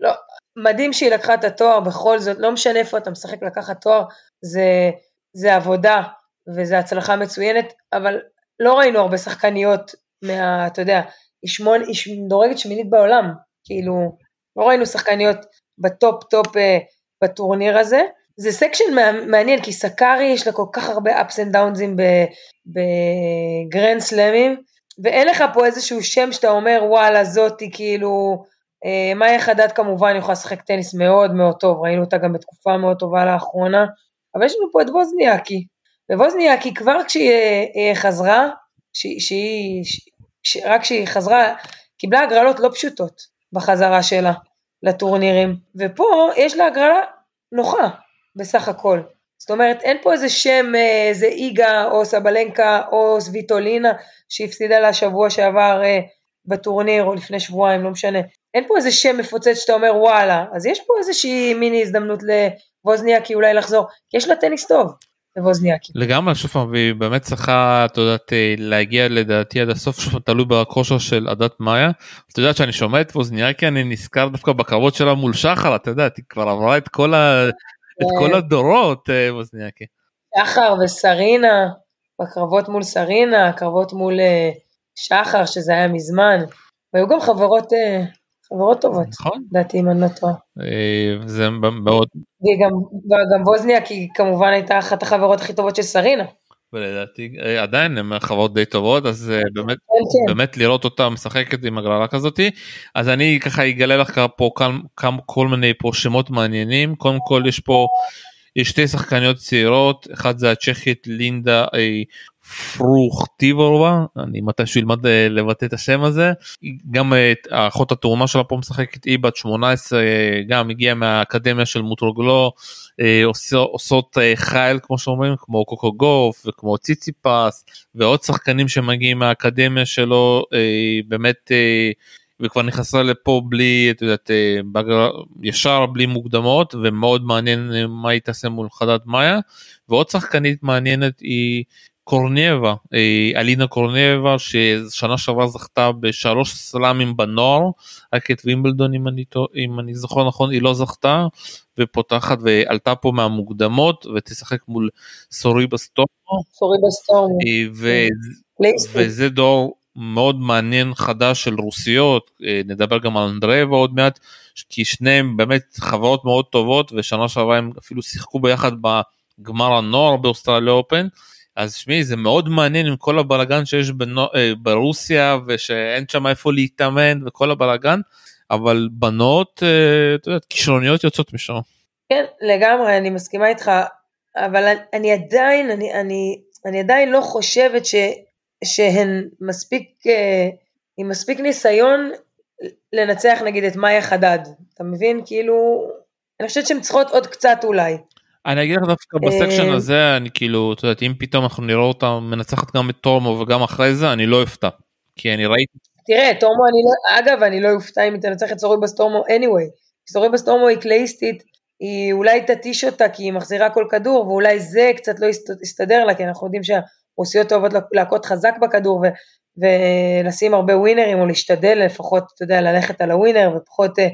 לא מדהים שהיא לקחה את התואר בכל זאת לא משנה איפה אתה משחק לקחת תואר זה זה עבודה וזה הצלחה מצוינת אבל לא ראינו הרבה שחקניות מה אתה יודע היא שמון היא דורגת שמינית בעולם. כאילו לא ראינו שחקניות בטופ טופ אה, בטורניר הזה. זה section מעניין כי סקארי יש לה כל כך הרבה ups and downs בגרנד סלאמים ואין לך פה איזשהו שם שאתה אומר וואלה זאתי כאילו אה, מאיה חדד כמובן יכולה לשחק טניס מאוד מאוד טוב. ראינו אותה גם בתקופה מאוד טובה לאחרונה. אבל יש לנו פה את ווזניאקי וווזניאקי כבר כשהיא אה, חזרה שהיא, רק כשהיא חזרה קיבלה הגרלות לא פשוטות בחזרה שלה לטורנירים ופה יש לה הגרלה נוחה בסך הכל. זאת אומרת, אין פה איזה שם, אה, איזה איגה או סבלנקה או סוויטולינה שהפסידה לה שבוע שעבר אה, בטורניר או לפני שבועיים, לא משנה. אין פה איזה שם מפוצץ שאתה אומר וואלה, אז יש פה איזושהי מיני הזדמנות לווזניאקי אולי לחזור, כי יש לה טניס טוב. ווזניאקי. לגמרי שוב פעם והיא באמת צריכה את יודעת אה, להגיע לדעתי עד הסוף שוב תלוי בכושר של עדת מאיה. את יודעת שאני שומע את ווזניאקי אני נזכר דווקא בקרבות שלה מול שחר את יודעת היא כבר עברה את כל ה... את כל אה. הדורות אה, ווזניאקי. שחר וסרינה, בקרבות מול סרינה, קרבות מול אה, שחר, שזה היה מזמן, והיו גם חברות, חברות טובות, נכון. לדעתי אם אני לא טועה. זה מאוד... וגם, וגם ווזניאקי כמובן הייתה אחת החברות הכי טובות של סרינה. ולדעתי אה, עדיין הן חברות די טובות אז אה, באמת כן, כן. באמת לראות אותה משחקת עם הגרלה כזאתי אז אני ככה אגלה לך פה כמה כל מיני פה שמות מעניינים קודם כל יש פה יש שתי שחקניות צעירות אחד זה הצ'כית לינדה אה, פרוכטיבורבה אני מתישהו אלמד אה, לבטא את השם הזה. גם האחות התאומה שלה פה משחקת היא בת 18 גם הגיעה מהאקדמיה של מוטרוגלו עושות חייל כמו שאומרים כמו קוקו גוף וכמו ציציפס ועוד שחקנים שמגיעים מהאקדמיה שלו באמת וכבר נכנסה לפה בלי את יודעת ישר בלי מוקדמות ומאוד מעניין מה היא תעשה מול חדד מאיה. ועוד שחקנית מעניינת היא קורנייבה, אה, אלינה קורנייבה ששנה שעברה זכתה בשלוש סלאמים בנוער, רק את וימבלדון אם אני, אם אני זוכר נכון היא לא זכתה ופותחת ועלתה פה מהמוקדמות ותשחק מול סוריבס טורמו. סוריבס טורמו. אה, וזה דור מאוד מעניין חדש של רוסיות, אה, נדבר גם על אנדרבה עוד מעט, כי שניהם באמת חברות מאוד טובות ושנה שעברה הם אפילו שיחקו ביחד בגמר הנוער באוסטרליה אופן. אז שמי זה מאוד מעניין עם כל הבלאגן שיש בנו, אה, ברוסיה ושאין שם איפה להתאמן וכל הבלאגן אבל בנות אה, את יודעת כישרוניות יוצאות משם. כן לגמרי אני מסכימה איתך אבל אני, אני עדיין אני, אני, אני עדיין לא חושבת ש, שהן מספיק אה, עם מספיק ניסיון לנצח נגיד את מאיה חדד אתה מבין כאילו אני חושבת שהן צריכות עוד קצת אולי. אני אגיד לך דווקא ב section אה, הזה אני כאילו את יודעת אם פתאום אנחנו נראה אותה מנצחת גם את טורמו וגם אחרי זה אני לא אופתע כי אני ראיתי. תראה טורמו אני לא אגב אני לא אופתע אם היא תנצח את סוריבס טורמו anyway. סוריבס טורמו היא קלייסטית היא אולי תתיש אותה כי היא מחזירה כל כדור ואולי זה קצת לא יסתדר לה כי אנחנו יודעים שהרוסיות אוהבות להכות חזק בכדור ו, ולשים הרבה ווינרים או להשתדל לפחות אתה יודע ללכת על ה winner ופחות אה,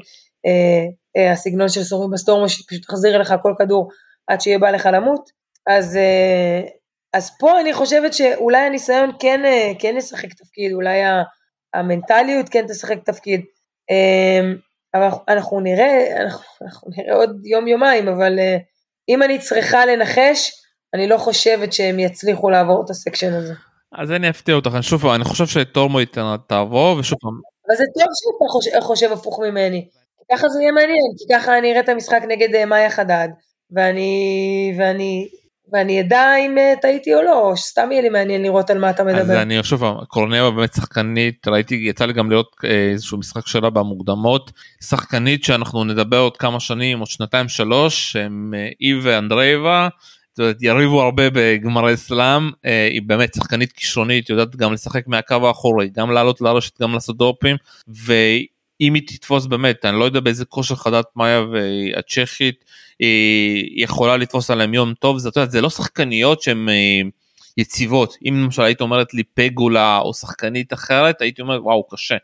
אה, אה, הסגנון של סוריבס טורמו שפשוט תחזיר לך כל כדור עד שיהיה בא לך למות. אז, אה, אז פה אני חושבת שאולי הניסיון כן, אה, כן ישחק תפקיד, אולי המנטליות כן תשחק תפקיד. אמ, אבל אנחנו נראה, אנחנו, אנחנו נראה עוד יום יומיים, אבל אה, אם אני צריכה לנחש, אני לא חושבת שהם יצליחו לעבור את הסקשן הזה. אז אני אפתיע אותך, שוב אני חושב שטורמו תעבור ושוב פעם. אבל זה טוב שאתה חושב, חושב הפוך ממני, ככה זה יהיה מעניין, כי ככה אני אראה את המשחק נגד מאיה חדד, ואני, ואני, ואני אדע אם אה, טעיתי או לא, או שסתם יהיה לי מעניין לראות על מה אתה מדבר. אז אני חושב קורנבה באמת שחקנית ראיתי יצא לי גם לראות אה, איזשהו משחק שלה במוקדמות שחקנית שאנחנו נדבר עוד כמה שנים עוד שנתיים שלוש הם אה, היא ואנדרייבה. יריבו הרבה בגמרי סלאם היא באמת שחקנית כישרונית יודעת גם לשחק מהקו האחורי גם לעלות לרשת גם לעשות דופים ואם היא תתפוס באמת אני לא יודע באיזה כושר חדת מאיה והצ'כית היא יכולה לתפוס עליהם יום טוב זה, יודעת, זה לא שחקניות שהן אה, יציבות אם למשל היית אומרת לי פגולה או שחקנית אחרת הייתי אומר וואו קשה.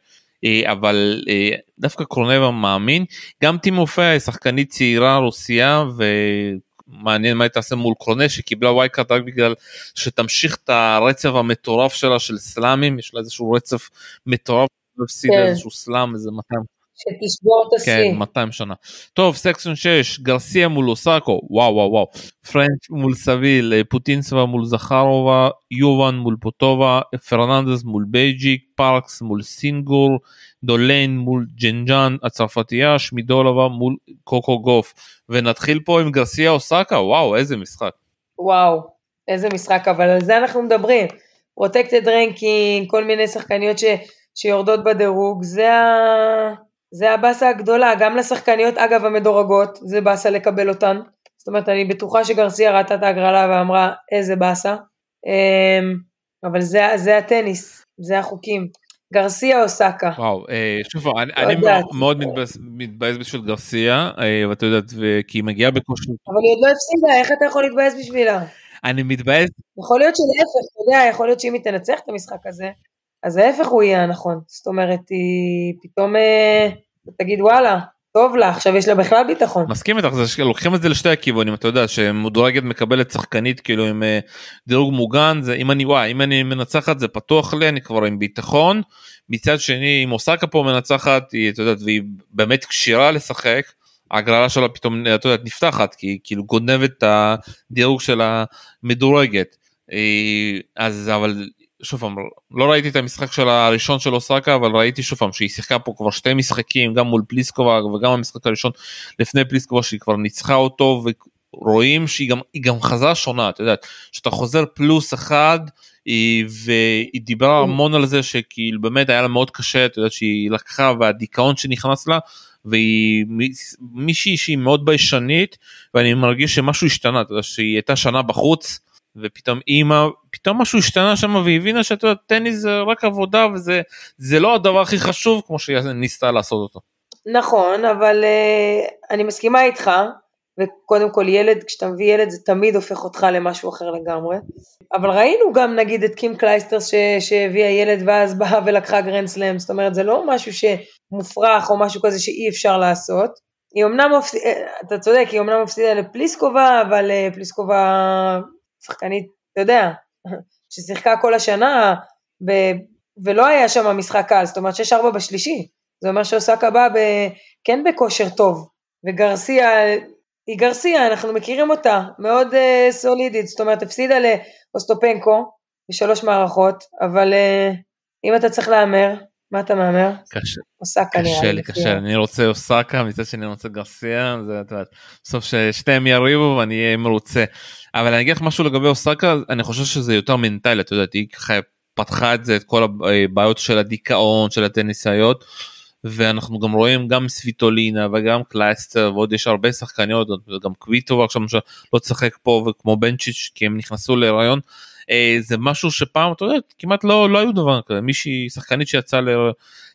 אה, אבל אה, דווקא קורנייבה מאמין גם טימופייבה היא שחקנית צעירה רוסיה ומעניין מה היא תעשה מול קורנה שקיבלה wild card רק בגלל שתמשיך את הרצף המטורף שלה של סלאמים יש לה איזשהו רצף מטורף. הפסידה כן. איזשהו סלאם איזה 200 שתשבור את השיא. כן, 200 שנה. טוב, section 6, גרסיה מול אוסקה, וואו וואו וואו. פרך מול סביל, פוטינצבה מול זכארובה, יובן מול פוטפובה, פרננדס מול בייליק, פארקס מול סניגור, דולהייד מול ז'אנז'אן הצרפתייה, שמידלובה מול קוקו גוף. ונתחיל פה עם גרסיה אוסקה, וואו, איזה משחק. וואו, איזה משחק, אבל על זה אנחנו מדברים. protected ranking, כל מיני שחקניות ש... שיורדות בדירוג, זה ה... זה הבאסה הגדולה, גם לשחקניות אגב המדורגות, זה באסה לקבל אותן. זאת אומרת, אני בטוחה שגרסיה ראתה את ההגרלה ואמרה איזה באסה. אמ, אבל זה, זה הטניס, זה החוקים. גרסיה או סאקה? וואו, אה, שוב, אני, לא אני מאוד מתבאס בשביל גרסיה, אה, ואתה יודעת, כי היא מגיעה בכושר. אבל היא עוד לא הפסידה, איך אתה יכול להתבאס בשבילה? אני מתבאס. יכול להיות שלהפך, אתה יודע, יכול להיות שאם היא תנצח את המשחק הזה, אז ההפך הוא יהיה הנכון. זאת אומרת, היא פתאום אה, תגיד וואלה, טוב לה, עכשיו יש לה בכלל ביטחון. מסכים איתך, זה לוקחים את זה לשתי הכיוונים, אתה יודע, שמודרגת מקבלת שחקנית כאילו עם אה, דירוג מוגן, זה אם אני וואי, אם אני מנצחת זה פתוח לי, אני כבר עם ביטחון. מצד שני, אם אוסקה פה מנצחת, היא, אתה יודע, והיא באמת כשירה לשחק, ההגרלה שלה פתאום, אתה יודע, נפתחת, כי היא כאילו גונבת את הדירוג של המדורגת. אה, אז אבל שוב פעם לא ראיתי את המשחק של הראשון של אוסקה אבל ראיתי שוב פעם שהיא שיחקה פה כבר שתי משחקים גם מול פליסקובה וגם המשחק הראשון לפני פליסקובה שהיא כבר ניצחה אותו ורואים שהיא גם גם חזרה שונה את יודעת שאתה חוזר פלוס אחד היא, והיא דיברה כן. המון על זה שכאילו באמת היה לה מאוד קשה את יודעת שהיא לקחה והדיכאון שנכנס לה והיא מישהי שהיא מאוד ביישנית ואני מרגיש שמשהו השתנה אתה יודע שהיא הייתה שנה בחוץ. ופתאום אימא פתאום משהו השתנה שם והיא הבינה שאת יודעת טניס זה רק עבודה וזה זה לא הדבר הכי חשוב כמו שהיא ניסתה לעשות אותו. נכון אבל uh, אני מסכימה איתך וקודם כל ילד כשאתה מביא ילד זה תמיד הופך אותך למשהו אחר לגמרי. אבל ראינו גם נגיד את קים קלייסטרס שהביאה ילד ואז באה ולקחה גרנד סלאם. זאת אומרת זה לא משהו שמופרך או משהו כזה שאי אפשר לעשות. היא אמנם מפסידה, אה, אתה צודק, היא אמנם מפסידה לפליסקובה, אבל אה, פליסקובה שחקנית, אתה יודע, ששיחקה כל השנה, ב... ולא היה שם משחק קל, זאת אומרת 6-4 בשלישי, זה אומר שאוסקה באה ב... כן בכושר טוב, וגרסיה, היא גרסיה, אנחנו מכירים אותה, מאוד uh, סולידית, זאת אומרת הפסידה לאוסטופנקו בשלוש מערכות, אבל uh, אם אתה צריך להמר, מה אתה מהמר? קשה. אוסקה נראה לי. קשה לי, קשה אני רוצה אוסקה, מצד שני אני רוצה גרסיה, זה את יודעת, בסוף ששתיהם יריבו ואני אהיה מרוצה. אבל אני אגיד לך משהו לגבי אוסקה, אני חושב שזה יותר מנטלי, אתה יודע, היא ככה פתחה את זה, את כל הבעיות של הדיכאון, של הטניסאיות. ואנחנו גם רואים גם סוויטולינה וגם קלייסטרס ועוד יש הרבה שחקניות גם קוויטובה עכשיו לא תשחק פה וכמו בנצ'יץ' כי הם נכנסו להיריון אה, זה משהו שפעם אתה יודע כמעט לא לא היו דבר כזה. מישהי שחקנית שיצאה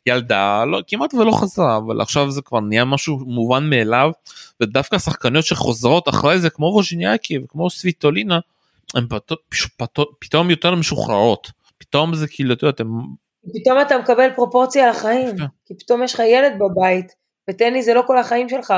לילדה לא כמעט ולא חזרה אבל עכשיו זה כבר נהיה משהו מובן מאליו ודווקא שחקניות שחוזרות אחרי זה כמו ווז'יניאקי וכמו סוויטולינה הן פתאום יותר משוחררות. פתאום זה כאילו אתה יודע אתם פתאום אתה מקבל פרופורציה לחיים, כי פתאום יש לך ילד בבית, וטניס זה לא כל החיים שלך,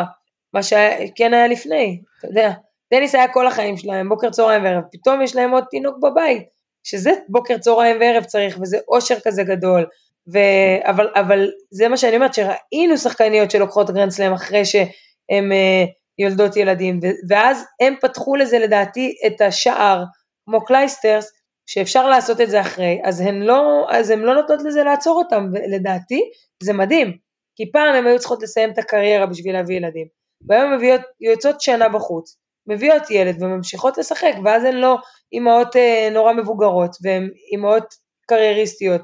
מה שכן היה לפני, אתה יודע, טניס היה כל החיים שלהם, בוקר צהריים וערב, פתאום יש להם עוד תינוק בבית, שזה בוקר צהריים וערב צריך, וזה אושר כזה גדול, ו... אבל, אבל זה מה שאני אומרת, שראינו שחקניות שלוקחות גרנדסלאם אחרי שהן uh, יולדות ילדים, ו... ואז הם פתחו לזה לדעתי את השער, כמו קלייסטרס, שאפשר לעשות את זה אחרי, אז הן לא, אז הן לא נותנות לזה לעצור אותם, ולדעתי זה מדהים, כי פעם הן היו צריכות לסיים את הקריירה בשביל להביא ילדים, והיום הן יוצאות שנה בחוץ, מביאות ילד וממשיכות לשחק, ואז הן לא אימהות אה, נורא מבוגרות, והן אימהות קרייריסטיות,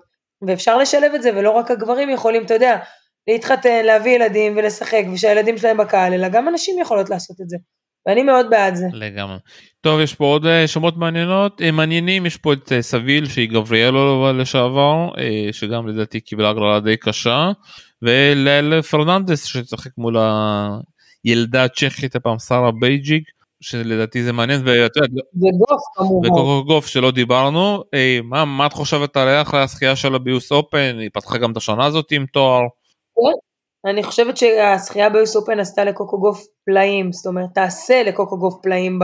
ואפשר לשלב את זה, ולא רק הגברים יכולים, אתה יודע, להתחתן, להביא ילדים ולשחק, ושהילדים שלהם בקהל, אלא גם הנשים יכולות לעשות את זה. ואני מאוד בעד זה. לגמרי. טוב יש פה עוד אה, שמות מעניינות אה, מעניינים יש פה את אה, סביל שהיא גבריאלו לשעבר שגם לדעתי קיבלה הגרלה די קשה ולילה פרננדס שצחק מול הילדה הצ'כית הפעם שרה בייג'יק שלדעתי זה מעניין ואתה יודע, וגוף כמובן. וקוקו גוף שלא דיברנו מה מה את חושבת עליה אחרי הזכייה שלה ב-US Open? היא פתחה גם את השנה הזאת עם תואר. אני חושבת שהזכייה ביוס אופן עשתה לקוקו גוף פלאים, זאת אומרת תעשה לקוקו גוף פלאים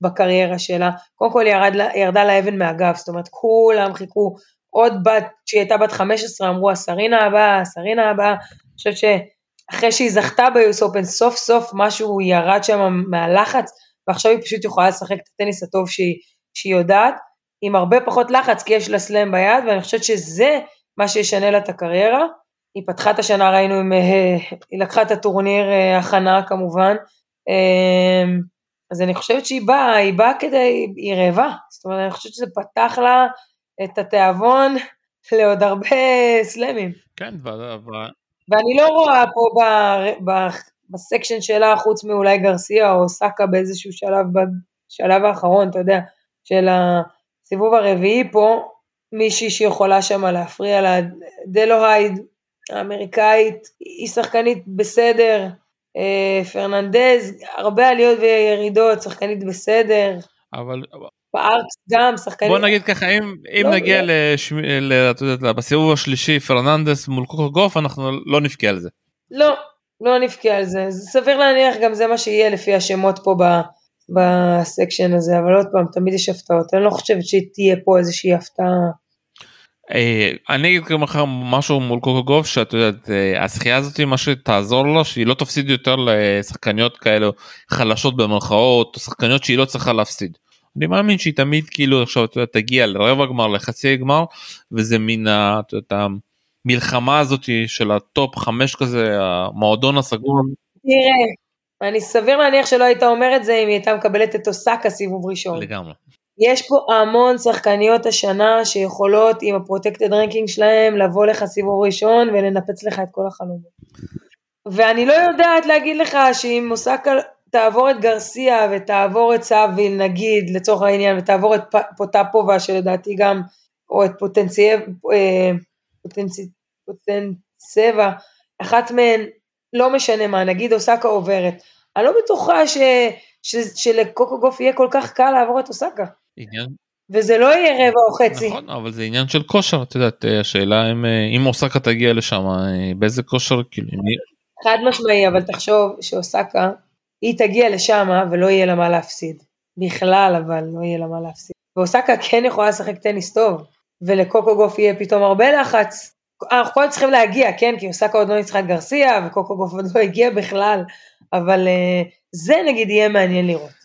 בקריירה שלה. קודם כל ירד, ירדה לאבן מהגב, זאת אומרת כולם חיכו, עוד בת, כשהיא הייתה בת 15 אמרו הסרינה הבאה, הסרינה הבאה, אני חושבת שאחרי שהיא זכתה ביוס אופן סוף סוף משהו ירד שם מהלחץ, ועכשיו היא פשוט יכולה לשחק את הטניס הטוב שהיא, שהיא יודעת, עם הרבה פחות לחץ כי יש לה סלאם ביד, ואני חושבת שזה מה שישנה לה את הקריירה. היא פתחה את השנה, ראינו, עם, אה, היא לקחה את הטורניר אה, הכנה כמובן, אמ, אז אני חושבת שהיא באה, היא באה כדי, היא רעבה, זאת אומרת, אני חושבת שזה פתח לה את התיאבון לעוד הרבה סלמים. כן. ואני לא רואה פה ב, בסקשן שלה, חוץ מאולי גרסיה או סאקה באיזשהו שלב, בשלב האחרון, אתה יודע, של הסיבוב הרביעי פה, מישהי שיכולה שם להפריע לה, דלוהייד האמריקאית, היא שחקנית בסדר, אה, פרננדז, הרבה עליות וירידות, שחקנית בסדר. אבל... בארץ גם, שחקנית... בוא נגיד ככה, אם, אם לא, נגיע לא. לשמ... ל... בסיבוב השלישי פרננדס מול קוקו גוף, אנחנו לא נבכה על זה. לא, לא נבכה על זה. זה סביר להניח גם זה מה שיהיה לפי השמות פה ב... ב-section הזה, אבל עוד פעם, תמיד יש הפתעות. אני לא חושבת שתהיה פה איזושהי הפתעה. אה, אני אגיד לך משהו מול קוקו גוף שאת יודעת אה, הזכייה הזאת מה שתעזור לו שהיא לא תפסיד יותר לשחקניות כאלו חלשות במרכאות או שחקניות שהיא לא צריכה להפסיד. אני מאמין שהיא תמיד כאילו עכשיו את יודעת, תגיע לרבע גמר לחצי גמר וזה מן המלחמה הזאת של ה-top חמש כזה המועדון הסגור. תראה, אני סביר להניח שלא היית אומר את זה אם היא הייתה מקבלת את אוסקה סיבוב ראשון. לגמרי. יש פה המון שחקניות השנה שיכולות עם ה-protected ranking שלהם לבוא לך סיבוב ראשון ולנפץ לך את כל החלומות. ואני לא יודעת להגיד לך שאם אוסקה תעבור את גרסיה ותעבור את סאביל נגיד לצורך העניין ותעבור את פוטפובה שלדעתי גם או את פוטנציה, אה, פוטנצי, פוטנצבה אחת מהן לא משנה מה נגיד אוסקה עוברת אני לא בטוחה ש, ש, שלקוקו גוף יהיה כל כך קל לעבור את אוסקה. עניין. וזה לא יהיה רבע או חצי. נכון, אבל זה עניין של כושר, את יודעת, אה, השאלה אם, אה, אם אוסקה תגיע לשם, אה, באיזה כושר, כאילו... חד משמעי, אבל תחשוב שאוסקה, היא תגיע לשם ולא יהיה לה מה להפסיד. בכלל, אבל לא יהיה לה מה להפסיד. ואוסקה כן יכולה לשחק טניס טוב, ולקוקו גוף יהיה פתאום הרבה לחץ. אנחנו כל צריכים להגיע, כן? כי אוסקה עוד לא ניצחה גרסיה, וקוקו גוף עוד לא הגיע בכלל, אבל זה נגיד יהיה מעניין לראות.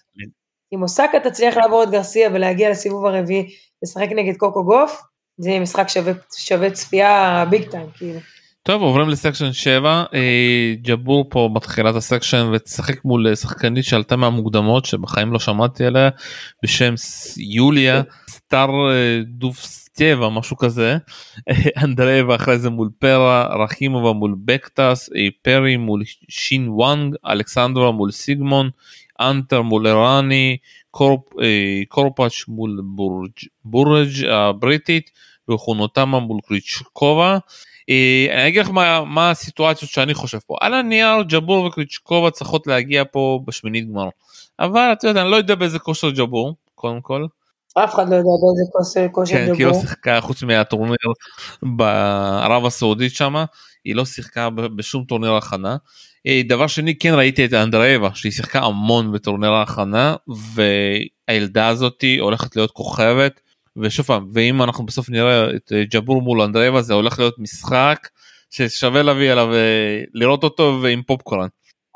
אם אוסקה תצליח לעבור את גרסיה ולהגיע לסיבוב הרביעי, לשחק נגד קוקו גוף, זה יהיה משחק שווה, שווה צפייה ביג טיים, כאילו. טוב עוברים לסקשן 7 אה, ג'בור פה בתחילת הסקשן ותשחק מול שחקנית שעלתה מהמוקדמות שבחיים לא שמעתי עליה בשם יוליה סטאר אה, דובסטייבה משהו כזה אנדרייבה אחרי זה מול פרה רחימובה מול בקטס אה, פרי מול שין וואנג אלכסנדרה מול סיגמון אנטר מול איראני, קורפ, אה, קורפאץ' מול בורג', בורג' הבריטית וחונותמה מול קריצ'קובה. אה, אני אגיד לך מה, מה הסיטואציות שאני חושב פה. על הנייר ג'בור וקריצ'קובה צריכות להגיע פה בשמינית גמר. אבל אתה יודע, אני לא יודע באיזה כושר ג'בור, קודם כל. אף אחד לא יודע באיזה כושר, כושר כן. כי היא לא שיחקה חוץ מהטורניר בערב הסעודית שמה, היא לא שיחקה בשום טורניר הכנה. אה, דבר שני כן ראיתי את אנדרייבה שהיא שיחקה המון בטורניר ההכנה והילדה הזאתי הולכת להיות כוכבת ושוב פעם ואם אנחנו בסוף נראה את אה, ג'בור מול אנדרייבה זה הולך להיות משחק ששווה להביא אליו אה, לראות אותו ועם פופקורן.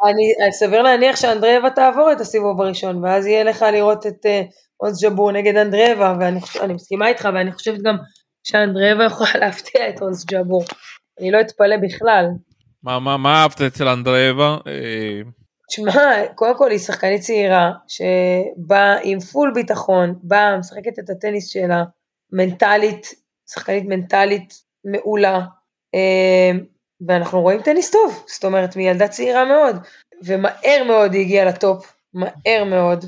אני סביר להניח שאנדרייבה תעבור את הסיבוב הראשון ואז יהיה לך לראות את עוז ג'בור נגד אנדרייבה ואני מסכימה איתך ואני חושבת גם שאנדרייבה יכולה להפתיע את עוז ג'בור. אני לא אתפלא בכלל. מה מה מה אהבת אצל אנדרייבה? אה, תשמע, קודם כל היא שחקנית צעירה, שבאה עם פול ביטחון, באה, משחקת את הטניס שלה, מנטלית, שחקנית מנטלית מעולה, אה, ואנחנו רואים טניס טוב, זאת אומרת, מילדה צעירה מאוד, ומהר מאוד היא הגיעה לטופ, מהר מאוד,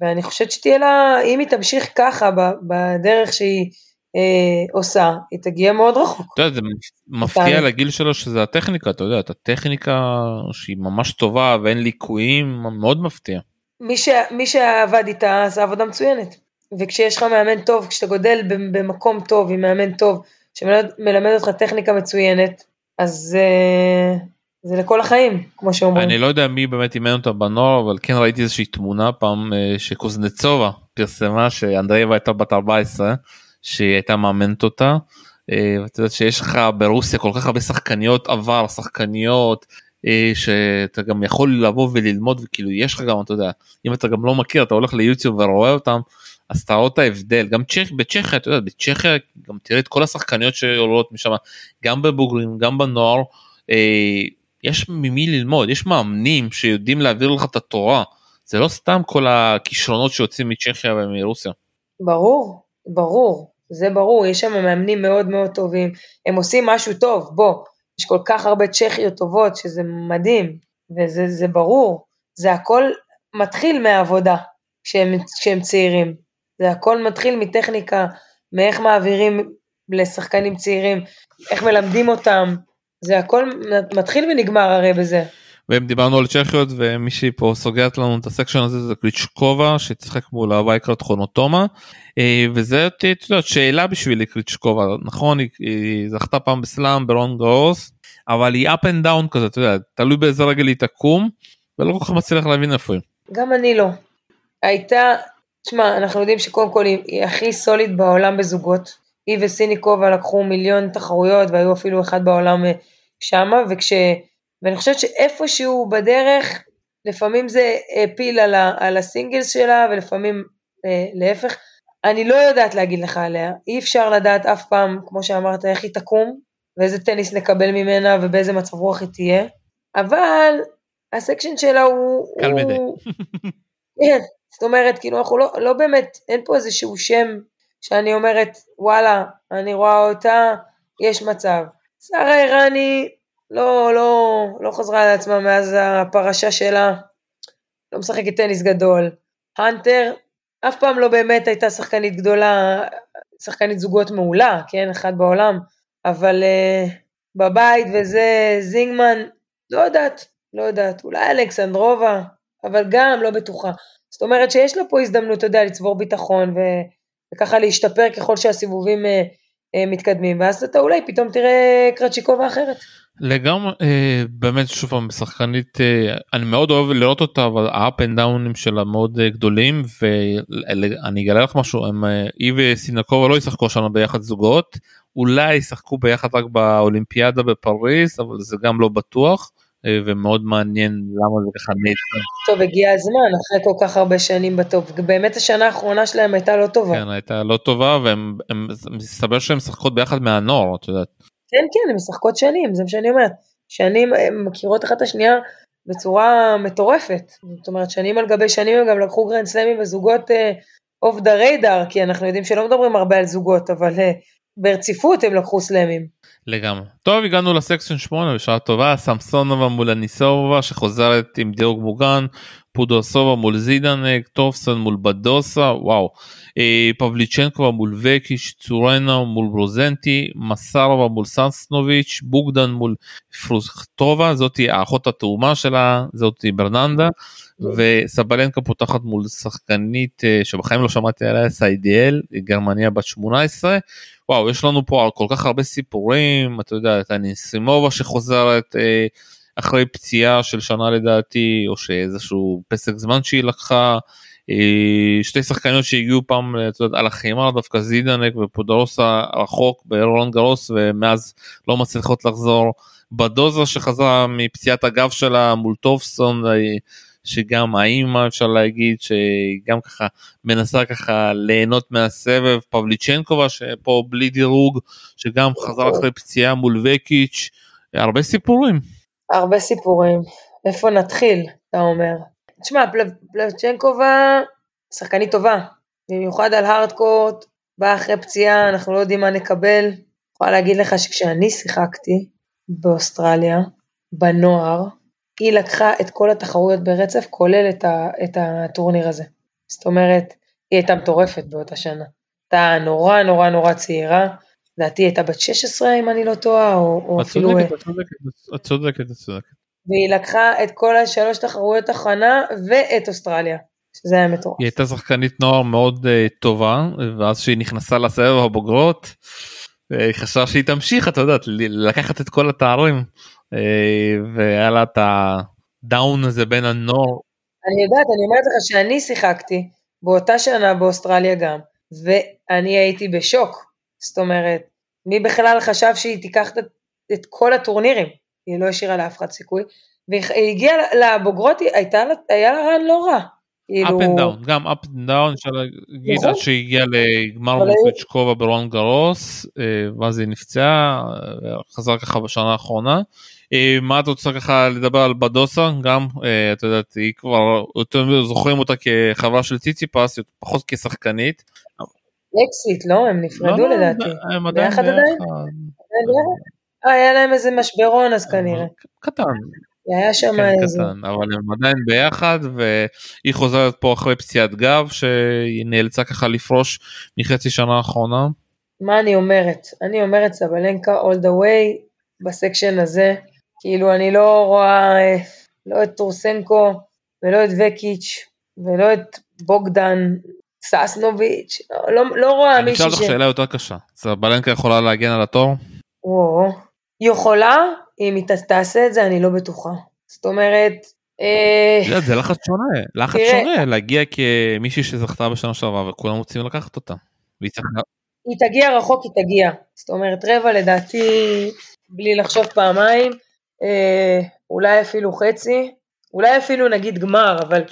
ואני חושבת שתהיה לה, אם היא תמשיך ככה בדרך שהיא אה, עושה, היא תגיע מאוד רחוק. אתה יודע, זה מפתיע לגיל שלו שזה הטכניקה, אתה יודע, את הטכניקה שהיא ממש טובה ואין ליקויים, מאוד מפתיע. מי, ש... מי שעבד איתה עשה עבודה מצוינת. וכשיש לך מאמן טוב, כשאתה גודל במקום טוב עם מאמן טוב, שמלמד אותך טכניקה מצוינת, אז uh, זה לכל החיים, כמו שאומרים. אני לא יודע מי באמת אימן אותה בנוער, אבל כן ראיתי איזושהי תמונה פעם uh, שקוזנצובה פרסמה שאנדרייבה הייתה בת 14, שהיא הייתה מאמנת אותה. אה, ואתה יודע שיש לך ברוסיה כל כך הרבה שחקניות עבר, שחקניות, אה, שאתה גם יכול לבוא וללמוד וכאילו יש לך גם אתה יודע אם אתה גם לא מכיר אתה הולך ליוטיוב ורואה אותם אז אתה רואה את ההבדל גם צ'כ, בצ'כיה אתה יודע בצ'כיה גם תראה את כל השחקניות שעולות משם גם בבוגרים גם בנוער אה, יש ממי ללמוד יש מאמנים שיודעים להעביר לך את התורה. זה לא סתם כל הכישרונות שיוצאים מצ'כיה ומרוסיה. ברור ברור זה ברור, יש שם מאמנים מאוד מאוד טובים, הם עושים משהו טוב, בוא, יש כל כך הרבה צ'כיות טובות שזה מדהים, וזה ברור, זה הכל מתחיל מהעבודה כשהם, כשהם צעירים, זה הכל מתחיל מטכניקה, מאיך מעבירים לשחקנים צעירים, איך מלמדים אותם, זה הכל מתחיל ונגמר הרי בזה. ואם דיברנו על צ'כיות ומישהי פה סוגרת לנו את הסקשן הזה זה קריצ'קובה שתשחק מול הווייקרד חונוטומה אה, וזה את יודעת שאלה בשבילי קריצ'קובה נכון היא, היא זכתה פעם בסלאם ברון גרוס אבל היא up and down כזה אתה יודע תלוי באיזה רגל היא תקום ולא כל כך מצליח להבין איפה היא. גם אני לא. הייתה תשמע אנחנו יודעים שקודם כל היא, היא הכי סוליד בעולם בזוגות היא וסיניקובה לקחו מיליון תחרויות והיו אפילו אחד בעולם אה, שמה וכש. ואני חושבת שאיפשהו בדרך, לפעמים זה הפיל על, ה, על הסינגלס שלה ולפעמים אה, להפך. אני לא יודעת להגיד לך עליה, אי אפשר לדעת אף פעם, כמו שאמרת, איך היא תקום, ואיזה טניס נקבל ממנה ובאיזה מצב רוח היא תהיה, אבל הסקשן שלה הוא... קל. מדי. כן, זאת אומרת, כאילו אנחנו לא, לא באמת, אין פה איזשהו שם שאני אומרת, וואלה, אני רואה אותה, יש מצב. שרה איראני, לא, לא, לא חזרה על עצמה מאז הפרשה שלה, לא משחקת טניס גדול. האנטר אף פעם לא באמת הייתה שחקנית גדולה, שחקנית זוגות מעולה, כן, אחד בעולם, אבל uh, בבית וזה, זיגמונד, לא יודעת, לא יודעת, אולי אלכסנדרובה, אבל גם לא בטוחה. זאת אומרת שיש לה פה הזדמנות, אתה יודע, לצבור ביטחון ו, וככה להשתפר ככל שהסיבובים uh, uh, מתקדמים, ואז אתה אולי פתאום תראה קרייצ'יקובה אחרת. לגמרי אה, באמת שוב פעם שחקנית אה, אני מאוד אוהב לראות אותה אבל ה-up and downים שלה מאוד אה, גדולים ואני אגלה לך משהו הם היא וסינקובה לא ישחקו שם ביחד זוגות אולי ישחקו ביחד רק באולימפיאדה בפריז אבל זה גם לא בטוח ומאוד מעניין למה זה ככה נעצר. טוב הגיע הזמן אחרי כל כך הרבה שנים בטופ באמת השנה האחרונה שלהם הייתה לא טובה. כן הייתה לא טובה והם מסתבר שהם משחקות ביחד מהנוער את יודעת. כן, כן, הן משחקות שנים, זה מה שאני אומרת. שנים, הן מכירות אחת את השנייה בצורה מטורפת. זאת אומרת, שנים על גבי שנים הם גם לקחו גרנד סלמים וזוגות אוף דה ריידר, כי אנחנו יודעים שלא מדברים הרבה על זוגות, אבל uh, ברציפות הם לקחו סלמים. לגמרי. טוב, הגענו לסקשן 8 בשעה טובה, סמסונובה מול אניסובה שחוזרת עם דירוג מוגן, פודרסובה מול זידנק, טופסון מול בדוסה, וואו. אה, פבליצ'נקובה מול וקיש, צורנה מול ברוזנטי, מסרבה מול סנסנוביץ', בוגדן מול פרוסטובה, זאתי האחות התאומה שלה, זאתי ברננדה, וסבלנקה פותחת מול שחקנית אה, שבחיים לא שמעתי עליה, סיידיאל, גרמניה בת 18. וואו, יש לנו פה כל כך הרבה סיפורים, אתה יודע, את הניסימובה שחוזרת. אחרי פציעה של שנה לדעתי או שאיזשהו פסק זמן שהיא לקחה אה, שתי שחקניות שהגיעו פעם יודעת, על החימר דווקא זידנק ופודרוסה רחוק ברולנד גרוס ומאז לא מצליחות לחזור. בדוזה שחזרה מפציעת הגב שלה מול טופסון אה, שגם האימא אפשר להגיד שגם ככה מנסה ככה ליהנות מהסבב. פבליצ'נקובה שפה בלי דירוג שגם חזר אחרי פציעה מול וקיץ' הרבה סיפורים. הרבה סיפורים. איפה נתחיל, אתה אומר? תשמע, פל... פלצ'נקובה שחקנית טובה, במיוחד על הארדקורט, באה אחרי פציעה, אנחנו לא יודעים מה נקבל. יכולה להגיד לך שכשאני שיחקתי באוסטרליה, בנוער, היא לקחה את כל התחרויות ברצף, כולל את, ה, את הטורניר הזה. זאת אומרת, היא הייתה מטורפת באותה שנה. הייתה נורא נורא נורא צעירה, לדעתי הייתה בת 16 אם אני לא טועה, או, או את אפילו... צודקת, את צודקת, את צודקת, את צודקת. והיא לקחה את כל השלוש תחרויות הכנה ואת אוסטרליה, שזה היה מטורף. היא הייתה שחקנית נוער מאוד uh, טובה ואז שהיא נכנסה לסבב הבוגרות uh, היא חשבה שהיא תמשיך את יודעת לקחת את כל התארים uh, והיה לה את הדאון הזה בין הנוער. אני יודעת, אני אומרת לך שאני שיחקתי באותה שנה באוסטרליה גם, ואני הייתי בשוק. זאת אומרת, מי בכלל חשב שהיא תיקח את, כל הטורנירים? היא לא השאירה לאף אחד סיכוי, והיא הגיעה לבוגרות, הייתה, לה- היה לה רן לא רע. up and down גם up and down אפשר להגיד נכון. עד שהגיע לגמר אבל מול היו- קליצ'קובה ברון גרוס אה, ואז היא נפצעה אה, חזר ככה בשנה האחרונה. אה, מה את רוצה ככה לדבר על בדוסה גם אה, את יודעת היא כבר יותר זוכרים אותה כחברה של ציציפס פחות כשחקנית. אקסיט, לא? הם נפרדו לא, לא, לדעתי. הם עדיין ביחד? אה, היה להם איזה משברון אז כנראה. קטן היה שם כן, איזה... קטן אבל הם עדיין ביחד והיא חוזרת פה אחרי פציעת גב שהיא נאלצה ככה לפרוש מחצי שנה האחרונה. מה אני אומרת? אני אומרת סבלנקה all the way בסקשן הזה. כאילו אני לא רואה אה, לא את טורסנקו ולא את וקיץ' ולא את בוגדן ססנוביץ', לא, לא, לא רואה אני אשאל מישהי אותך ש... שאלה יותר קשה. סבלנקה יכולה להגן על התור? וואו. יכולה, אם היא תעשה את זה אני לא בטוחה. זאת אומרת, אה, זה לחץ שונה, לחץ תראה. שונה להגיע כמישהי שזכתה בשנה שעברה וכולם רוצים לקחת אותה. היא תגיע רחוק, היא תגיע. זאת אומרת, רבע לדעתי, בלי לחשוב פעמיים, אה, אולי אפילו חצי, אולי אפילו נגיד גמר, אבל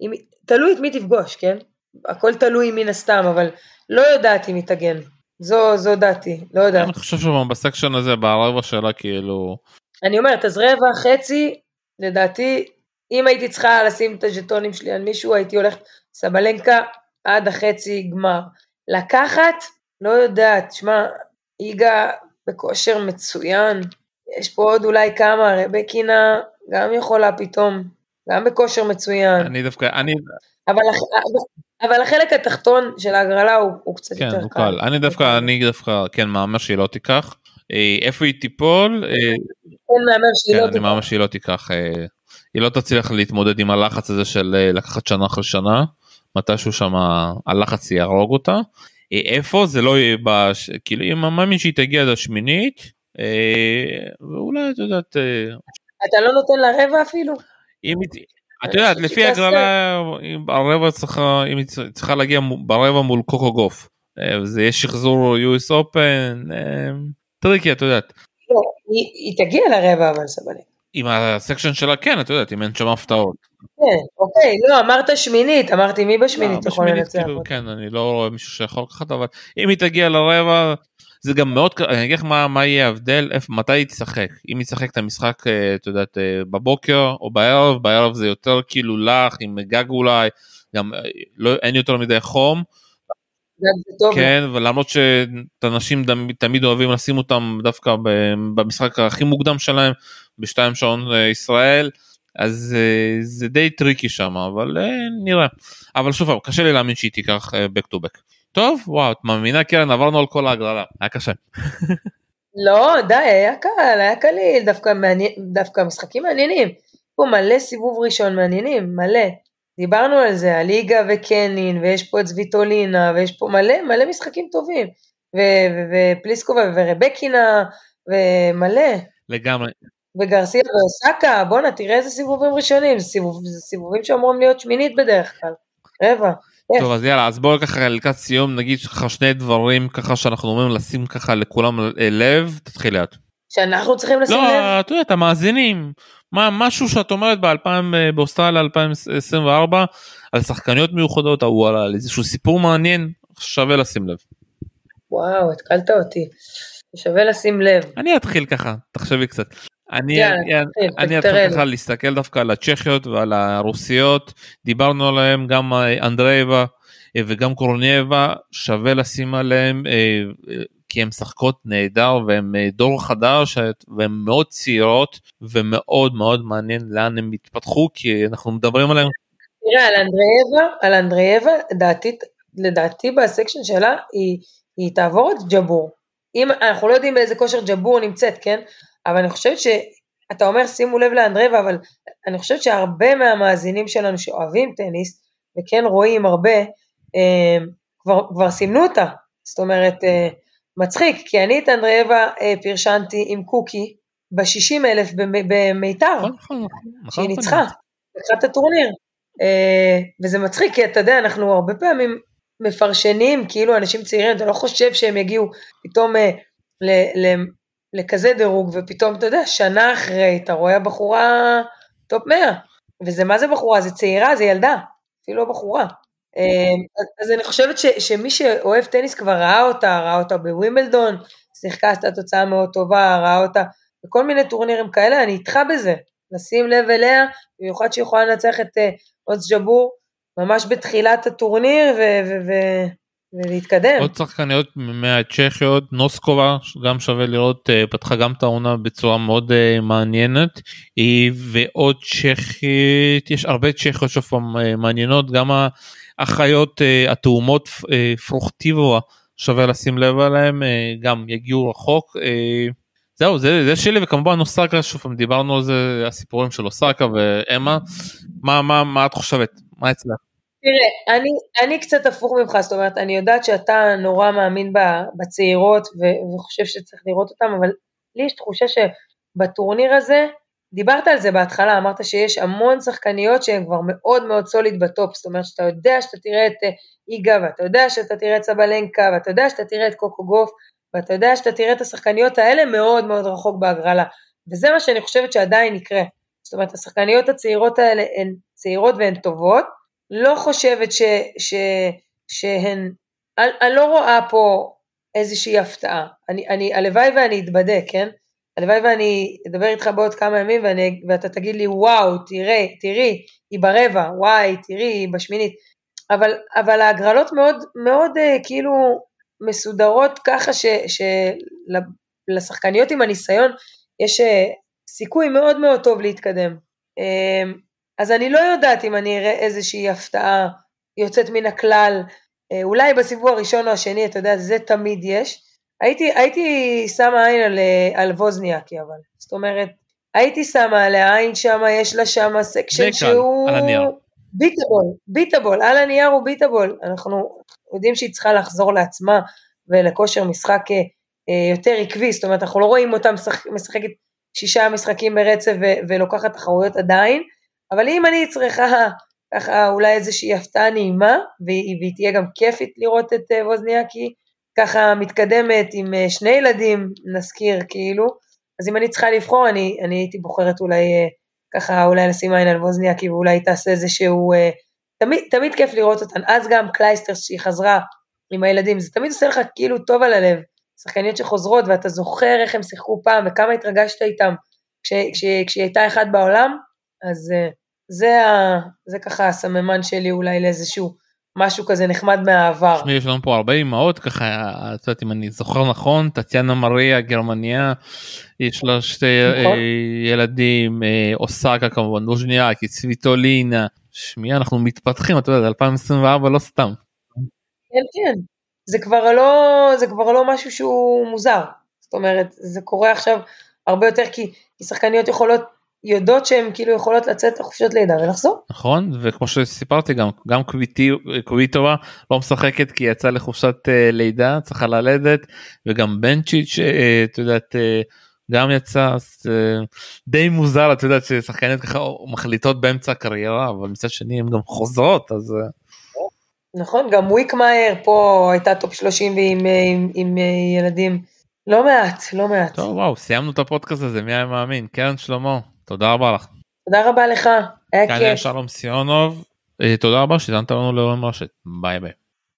אם, תלוי את מי תפגוש, כן? הכל תלוי מן הסתם, אבל לא יודעת אם היא תגן. זו, זו דעתי, לא יודעת. אני חושב שבסקשן הזה ברבע שלה כאילו אני אומרת, אז רבע, חצי, לדעתי, אם הייתי צריכה לשים את הז'טונים שלי על מישהו, הייתי הולכת סבלנקה עד החצי גמר. לקחת, לא יודעת, שמע, איגה בכושר מצוין, יש פה עוד אולי כמה, רבקינה גם יכולה פתאום, גם בכושר מצוין, אני דווקא אני אבל, אבל החלק התחתון של ההגרלה הוא, הוא קצת כן יותר הוא קל אני דווקא אני דווקא כן מאמר שהיא לא תיקח. אה, איפה היא תיפול אה, אין מהמר שהיא כן לא אני תיקח. מאמר שהיא לא תיקח אה, היא לא תצליח להתמודד עם הלחץ הזה של אה, לקחת שנה אחרי שנה מתישהו שם הלחץ יהרוג אותה. אה, איפה זה לא יהיה בש... כאילו אם אני מאמין שהיא תגיע עד השמינית אה, ואולי את יודעת אה, אתה לא נותן לה רבע אפילו? אם היא... את אני יודעת לפי. הגרלה הרבע צריכה אם היא צריכה להגיע ברבע מול קוקו גוף. אה, וזה יהיה שחזור US Open אה, tricky את יודעת. לא, היא, היא תגיע לרבע אבל סבלנקה. עם ה-section שלה כן את יודעת אם אין שם הפתעות. כן, אוקיי, לא, אמרת שמינית, אמרתי מי בשמינית יכול לנצח כאילו. כן אני לא רואה מישהו שיכול לקחת אבל אם היא תגיע לרבע זה גם מאוד אני אגיד לך מה, מה יהיה ההבדל מתי היא תשחק אם היא תשחק את המשחק אה, את יודעת אה, בבוקר או בערב בערב זה יותר כאילו לך עם גג אולי גם אה, לא אין יותר מדי חום. כן ולמרות שאת הנשים תמיד אוהבים לשים אותם דווקא במשחק הכי מוקדם שלהם בשתיים שעון ישראל אז זה די tricky שם אבל אה, נראה אבל שוב קשה לי להאמין שהיא תיקח back to back. טוב וואו את מאמינה קרן עברנו על כל ההגרלה היה קשה. לא, די, היה קל, היה קליל, דווקא מעניין, דווקא משחקים מעניינים. פה מלא סיבוב ראשון מעניינים, מלא. דיברנו על זה, הליגה וקנין, ויש פה את זוויטולינה, ויש פה מלא, מלא משחקים טובים. ו- ו- ופליסקובה ורבקינה, ומלא. לגמרי. וגרסיה ואוסקה, בואנה, תראה איזה סיבובים ראשונים, זה, סיבוב, סיבובים שאמורים להיות שמינית בדרך כלל. רבע. טוב אז יאללה אז בואו ככה לקראת סיום נגיד ככה שני דברים ככה שאנחנו אומרים לשים ככה לכולם אה, לב תתחילי את. שאנחנו צריכים לשים לב. לא את יודעת המאזינים מה משהו שאת אומרת ב-2000 באוסטרליה 2024 על שחקניות מיוחדות או על איזשהו סיפור מעניין שווה לשים לב. וואו, התקלת אותי. שווה לשים לב. אני אתחיל ככה תחשבי קצת. אני יאללה, אני- אני אתחיל. ככה להסתכל דווקא על הצ'כיות ועל הרוסיות דיברנו עליהם גם אה, אנדרייבה אה, וגם קורנייבה שווה לשים עליהם אה, כי הן משחקות נהדר והן דור חדש והן מאוד צעירות ומאוד מאוד מעניין לאן הם יתפתחו כי אנחנו מדברים עליהם תראה, על אנדרייבה, על אנדרייבה, לדעתי, לדעתי בסקשן שלה, היא, היא תעבור את ג'בור. אם, אנחנו לא יודעים באיזה כושר ג'בור נמצאת, כן? אבל אני חושבת ש... אתה אומר שימו לב לאנדרייבה, אבל אני חושבת שהרבה מהמאזינים שלנו שאוהבים טניס, וכן רואים הרבה, אה, כבר, כבר סימנו אותה. זאת אומרת, אה, מצחיק, כי אני את אנדרייבה אה, פרשנתי עם קוקי ב-60 אלף במיתר. נכון, נכון, נכון, שהיא ניצחה, לקחה את הטורניר. אה, וזה מצחיק, כי אתה יודע, אנחנו הרבה פעמים מפרשנים, כאילו אנשים צעירים, אתה לא חושב שהם יגיעו פתאום אה, ל- ל- לכזה דירוג, ופתאום, אתה יודע, שנה אחרי, אתה רואה בחורה top 100. וזה מה זה בחורה? זה צעירה, זה ילדה, אפילו לא בחורה. אה, אז- אז אני חושבת ש, שמי שאוהב טניס כבר ראה אותה, ראה אותה בווימבלדון, שיחקה, עשתה תוצאה מאוד טובה, ראה אותה בכל מיני טורנירים כאלה, אני איתך בזה. לשים לב אליה, במיוחד שהיא יכולה לנצח את אה, אונס ג'בור ממש בתחילת הטורניר ו- ו- ו- ולהתקדם. עוד שחקניות מהצ'כיות נוסקובה גם שווה לראות אה, פתחה גם את העונה בצורה מאוד אה, מעניינת ועוד צ'כית יש הרבה צ'כיות שוב פעם אה, מעניינות גם האחיות התאומות פרוכטיבורה שווה לשים לב עליהם אה, גם יגיעו רחוק. זהו זה זה שלי וכמובן אוסקה שוב פעם דיברנו על זה הסיפורים של אוסקה ואמה מה מה מה את חושבת מה אצלך. תראה, אני, אני קצת הפוך ממך, זאת אומרת, אני יודעת שאתה נורא מאמין בצעירות ו- וחושב שצריך לראות אותן, אבל לי יש תחושה שבטורניר הזה, דיברת על זה בהתחלה, אמרת שיש המון שחקניות שהן כבר מאוד מאוד סוליד בטופ, זאת אומרת שאתה יודע שאתה תראה את אה, איגה, ואתה יודע שאתה תראה את סבלנקה, ואתה יודע שאתה תראה את קוקו גוף, ואתה יודע שאתה תראה את השחקניות האלה מאוד מאוד רחוק בהגרלה, וזה מה שאני חושבת שעדיין יקרה. זאת אומרת, השחקניות הצעירות האלה הן צעירות והן טובות, לא חושבת ש, ש, שהן, אני, אני לא רואה פה איזושהי הפתעה. אני, אני, הלוואי ואני אתבדה, כן? הלוואי ואני אדבר איתך בעוד כמה ימים ואני, ואתה תגיד לי, וואו, תראה, תראי, היא ברבע, וואי, תראי, היא בשמינית. אבל, אבל ההגרלות מאוד, מאוד אה, כאילו מסודרות ככה שלשחקניות עם הניסיון יש אה, סיכוי מאוד מאוד טוב להתקדם. אז אני לא יודעת אם אני אראה איזושהי הפתעה יוצאת מן הכלל, אה, אולי בסיבוב הראשון או השני, אתה יודע, זה תמיד יש. הייתי, הייתי שמה עין על, אה, על ווזניאקי אבל, זאת אומרת, הייתי שמה עליה עין שם, יש לה שם section שהוא... על הנייר. beatable, beatable, על הנייר הוא beatable. אנחנו יודעים שהיא צריכה לחזור לעצמה ולכושר משחק אה, יותר עקבי, זאת אומרת, אנחנו לא רואים אותה משחק, משחקת שישה משחקים ברצף ו- ולוקחת תחרויות עדיין, אבל אם אני צריכה ככה אולי איזושהי הפתעה נעימה, והיא, והיא תהיה גם כיפית לראות את אה, ווזניאקי ככה מתקדמת עם אה, שני ילדים, נזכיר כאילו, אז אם אני צריכה לבחור, אני, אני הייתי בוחרת אולי אה, ככה אולי לשים עין על ווזניאקי ואולי תעשה איזשהו, אה, תמיד, תמיד כיף לראות אותן, אז גם קלייסטרס שהיא חזרה עם הילדים, זה תמיד עושה לך כאילו טוב על הלב, שחקניות שחוזרות ואתה זוכר איך הם שיחקו פעם וכמה התרגשת איתם. כש, כש, כשהיא הייתה אחד בעולם, אז אה, זה, ה, זה ככה הסממן שלי אולי לאיזשהו משהו כזה נחמד מהעבר. תשמעי, יש לנו פה הרבה אמהות ככה את יודעת אם אני זוכר נכון טטיאנה מריה גרמניה יש לה שתי נכון. אה, ילדים אה, אוסקה כמובן לוז'ניאקי צביטולינה שמי אנחנו מתפתחים אתה יודע 2024 לא סתם. כן, כן. זה כבר לא, זה כבר לא משהו שהוא מוזר. זאת אומרת, זה קורה עכשיו הרבה יותר כי, כי שחקניות יכולות, יודעות שהן כאילו יכולות לצאת לחופשות לידה ולחזור. נכון וכמו שסיפרתי גם גם קוויטובה לא משחקת כי יצאה לחופשת אה, לידה צריכה ללדת וגם בנצ'יץ' אה, את יודעת אה, גם יצא אז, די מוזר את יודעת ששחקניות ככה מחליטות באמצע הקריירה אבל מצד שני הן גם חוזרות אז נכון, גם וויקמאייר פה הייתה top 30 ועם עם, עם, עם ילדים. לא מעט, לא מעט. טוב וואו סיימנו את הפודקאסט הזה מי היה מאמין קרן שלמה תודה רבה לך. תודה רבה לך, היה כאן היה כיף. שלום סיונוב אה, תודה רבה שהאזנתם לנו לעולם רשת ביי ביי.